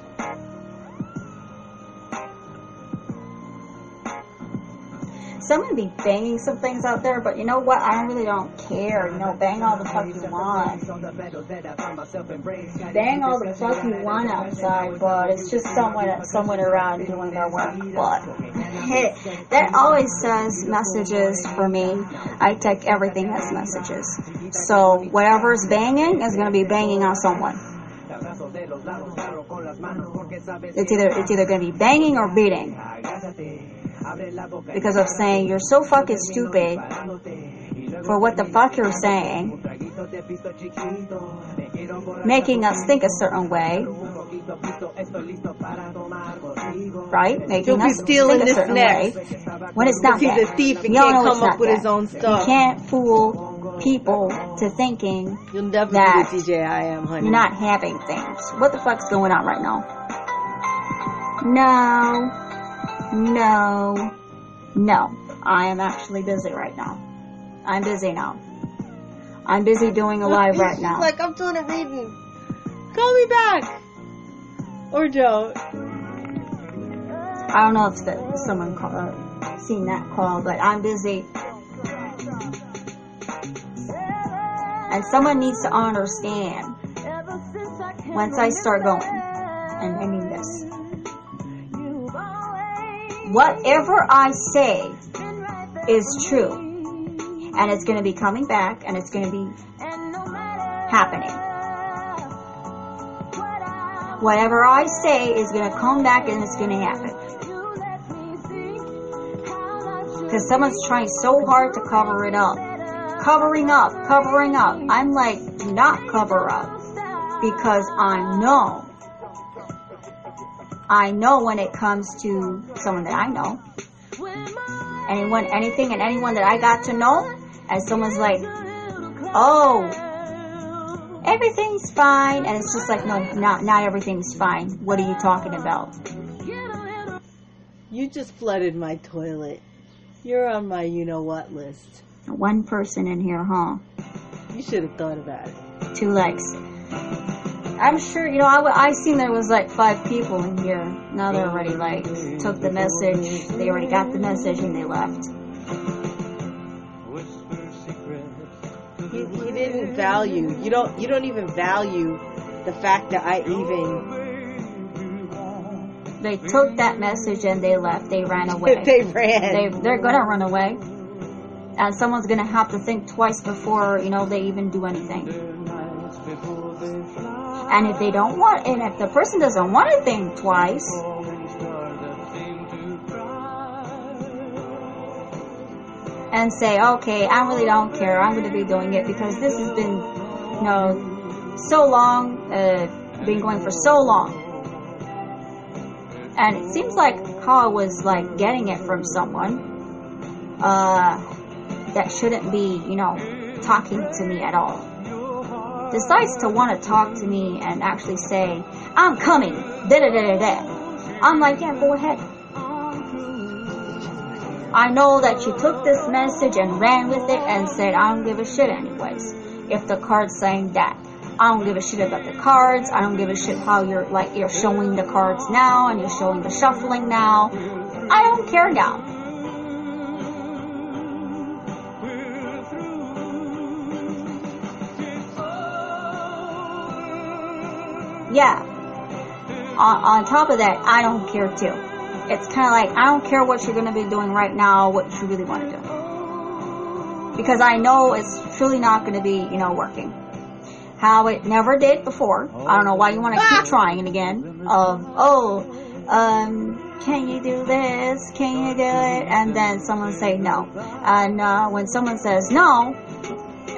Someone be banging some things out there, but you know what? I really don't care. You know, bang all the fuck you want. Bang all the fuck you want outside, but it's just someone, someone around doing their work. But that always says messages for me. I take everything as messages. So whatever's banging is gonna be banging on someone. It's either it's either gonna be banging or beating. Because of saying you're so fucking stupid for what the fuck you're saying, making us think a certain way, right? Making He'll be us stealing think a this certain next. way when it's not Because he's that. a thief and We all can't know come it's up not with that. his own stuff. You can't fool people to thinking You'll be DJ I am, honey. you're not having things. What the fuck's going on right now? No, no, no. I am actually busy right now. I'm busy now. I'm busy doing a live right She's now. like, I'm doing a reading. Call me back. Or don't. I don't know if the, someone call, uh, seen that call, but I'm busy. And someone needs to understand once I start going, and I mean this. Whatever I say is true. And it's going to be coming back, and it's going to be happening. Whatever I say is going to come back and it's going to happen. Because someone's trying so hard to cover it up. Covering up, covering up. I'm like, do not cover up. Because I know. I know when it comes to someone that I know. Anyone, anything, and anyone that I got to know. And someone's like, oh, everything's fine. And it's just like, no, not, not everything's fine. What are you talking about? You just flooded my toilet. You're on my you know what list. One person in here, huh? You should have thought about it. Two legs. I'm sure, you know, I, I seen there was like five people in here. Now they're already like, took the message, they already got the message and they left. He, he didn't value. You don't. You don't even value the fact that I even. They took that message and they left. They ran away. They ran. They, they're gonna run away. And someone's gonna have to think twice before, you know, they even do anything. And if they don't want, and if the person doesn't want to think twice, and say, okay, I really don't care, I'm to be doing it because this has been, you know, so long, uh, been going for so long. And it seems like how I was like getting it from someone uh, that shouldn't be, you know, talking to me at all. Decides to want to talk to me and actually say, I'm coming, da da da da da. I'm like, yeah, go ahead. I know that you took this message and ran with it and said, I don't give a shit anyways. If the card's saying that. I don't give a shit about the cards. I don't give a shit how you're like you're showing the cards now and you're showing the shuffling now. I don't care now. Yeah. On, on top of that, I don't care too. It's kind of like I don't care what you're going to be doing right now, what you really want to do. Because I know it's truly not going to be, you know, working how it never did before. I don't know why you want to keep trying it again. Of oh, um, can you do this? Can you do it? And then someone say no. And uh, when someone says no,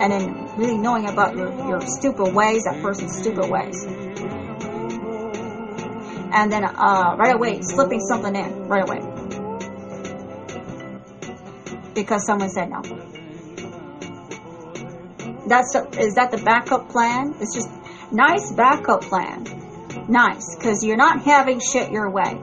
and then really knowing about your your stupid ways, that person's stupid ways, and then uh, right away slipping something in right away because someone said no that's a, is that the backup plan? It's just nice backup plan. Nice, because you're not having shit your way.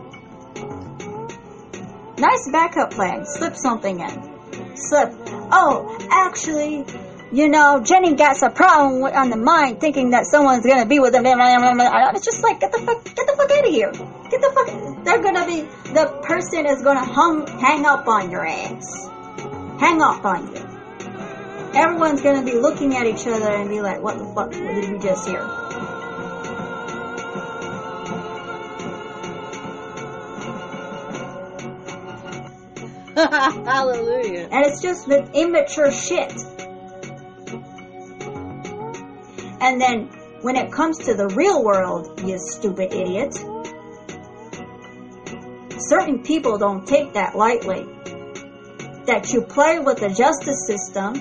Nice backup plan. Slip something in. Slip. Oh, actually, you know, Jenny got a problem on the mind, thinking that someone's gonna be with him. It's just like get the fuck, get the fuck out of here. Get the fuck. They're gonna be the person is gonna hung, hang up on your ass. Hang up on you everyone's gonna be looking at each other and be like, what the fuck did we just hear? Hallelujah. And it's just the immature shit. And then when it comes to the real world, you stupid idiot, certain people don't take that lightly. That you play with the justice system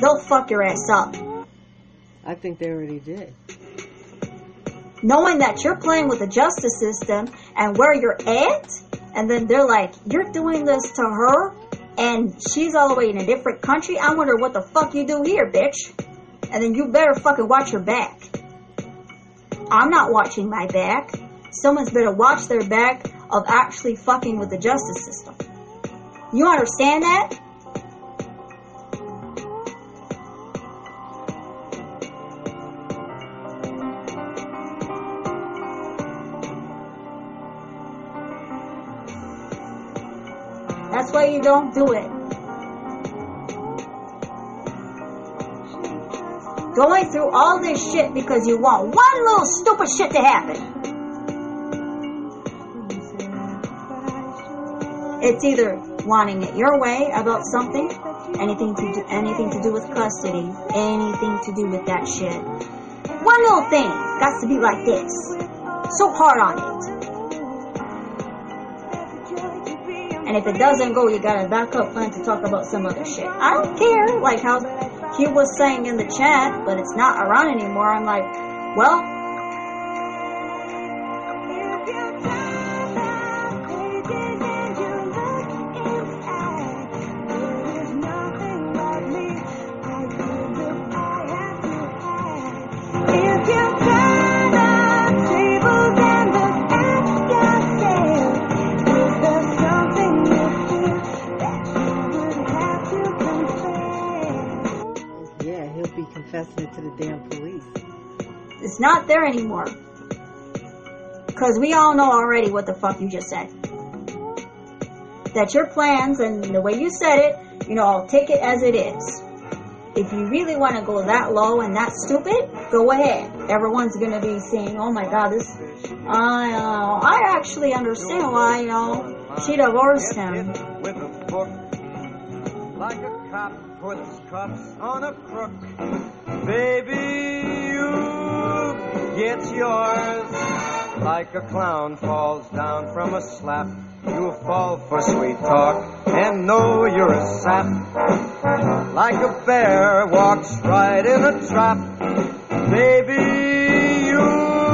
they'll fuck your ass up. I think they already did. Knowing that you're playing with the justice system and where you're at, and then they're like, you're doing this to her, and she's all the way in a different country. I wonder what the fuck you do here, bitch. And then you better fucking watch your back. I'm not watching my back. Someone's better watch their back of actually fucking with the justice system. You understand that? That's why you don't do it. Going through all this shit because you want one little stupid shit to happen. It's either wanting it your way about something, anything to do, anything to do with custody, anything to do with that shit. One little thing got to be like this. So hard on it. And if it doesn't go, you got a backup plan to talk about some other shit. I don't care, like how he was saying in the chat, but it's not around anymore. I'm like, well, not there anymore. Because we all know already what the fuck you just said. That your plans and the way you said it, you know, I'll take it as it is. If you really want to go that low and that stupid, go ahead. Everyone's gonna be saying, "Oh my God, this." I uh, I actually understand why you know she divorced him. like a cop puts cuffs on a crook. Baby, get yours like a clown falls down from a slap. You will fall for sweet talk and know you're a sap. Like a bear walks right in a trap. Baby, you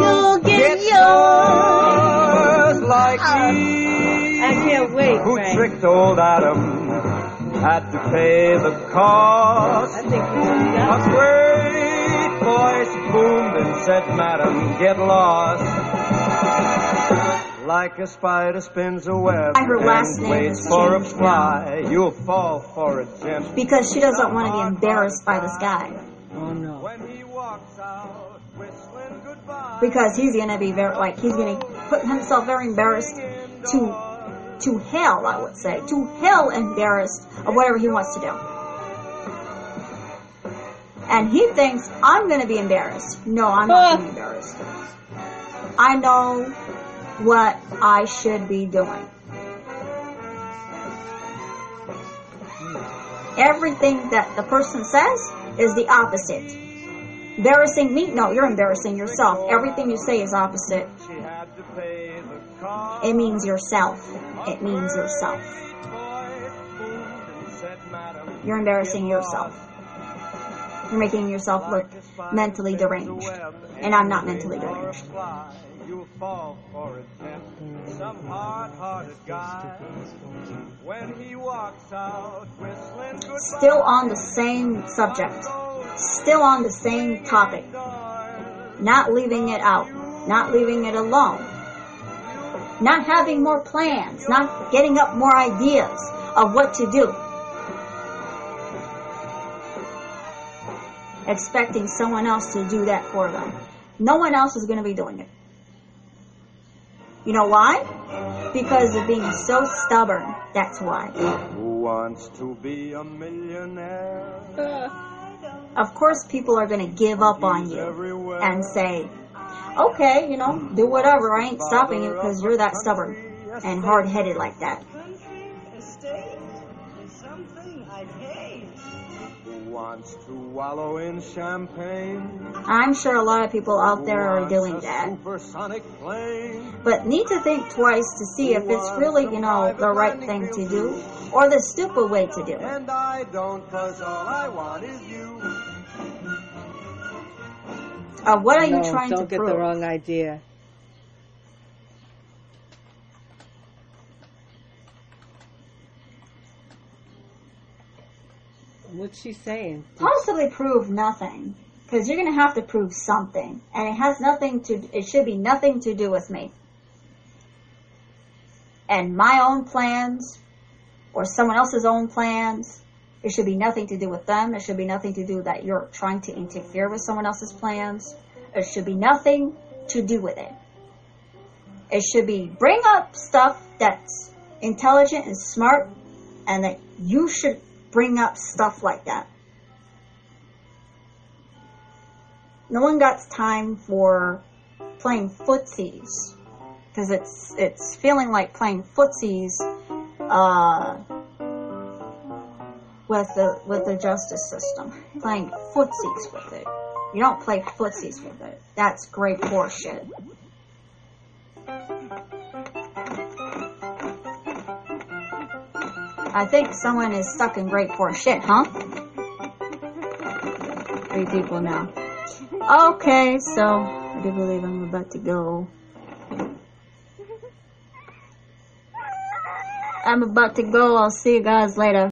You'll get yours like me. tricked old Adam had to pay the cost. A great voice boomed and said, Madam, get lost. Like a spider spins a web Her last and name waits for a fly, you'll fall for a gem. Because she doesn't want to be embarrassed by this guy. Oh no. When he walks out, whistling goodbye. Because he's gonna be very like he's gonna put himself very embarrassed to to hell, I would say. To hell embarrassed of whatever he wants to do. And he thinks I'm gonna be embarrassed. No, I'm not gonna be embarrassed. I know what I should be doing. Everything that the person says is the opposite. Embarrassing me? No, you're embarrassing yourself. Everything you say is opposite. She had to pay the cost. It means yourself. It means yourself. Voice boomed and said, Madam, You're embarrassing yourself. You're making yourself look mentally deranged. And I'm not mentally deranged. you'll fall for gem. Some hard-hearted guy. When he walks out, whistling goodbye. Still on the same subject. Still on the same topic. Not leaving it out. Not leaving it alone. Not having more plans. Not getting up more ideas of what to do. Expecting someone else to do that for them. No one else is going to be doing it. You know why? Because of being so stubborn. That's why. Who wants to be a millionaire? Of course, people are going to give up on you and say, okay, you know, do whatever. I ain't stopping you because you're that stubborn and hard headed like that. Wants to wallow in champagne? I'm sure a lot of people out there are doing that, but need to think twice to see if it's really, you know, the right thing to do or the stupid way to do it. And I don't, cause all I want is you. Uh, what are you No, trying don't to get the wrong idea. What's she saying? Possibly prove nothing. Because you're going to have to prove something. And it has nothing to, it should be nothing to do with me. And my own plans, or someone else's own plans, it should be nothing to do with them. It should be nothing to do that you're trying to interfere with someone else's plans. It should be nothing to do with it. It should be bring up stuff that's intelligent and smart, and that you should bring up stuff like that. No one got time for playing footsies because it's it's feeling like playing footsies uh, with the with the justice system. Playing footsies with it. You don't play footsies with it. That's great horseshit. I think someone is stuck in great poor shit, huh? Three people now. Okay, so I do believe I'm about to go. I'm about to go. I'll see you guys later.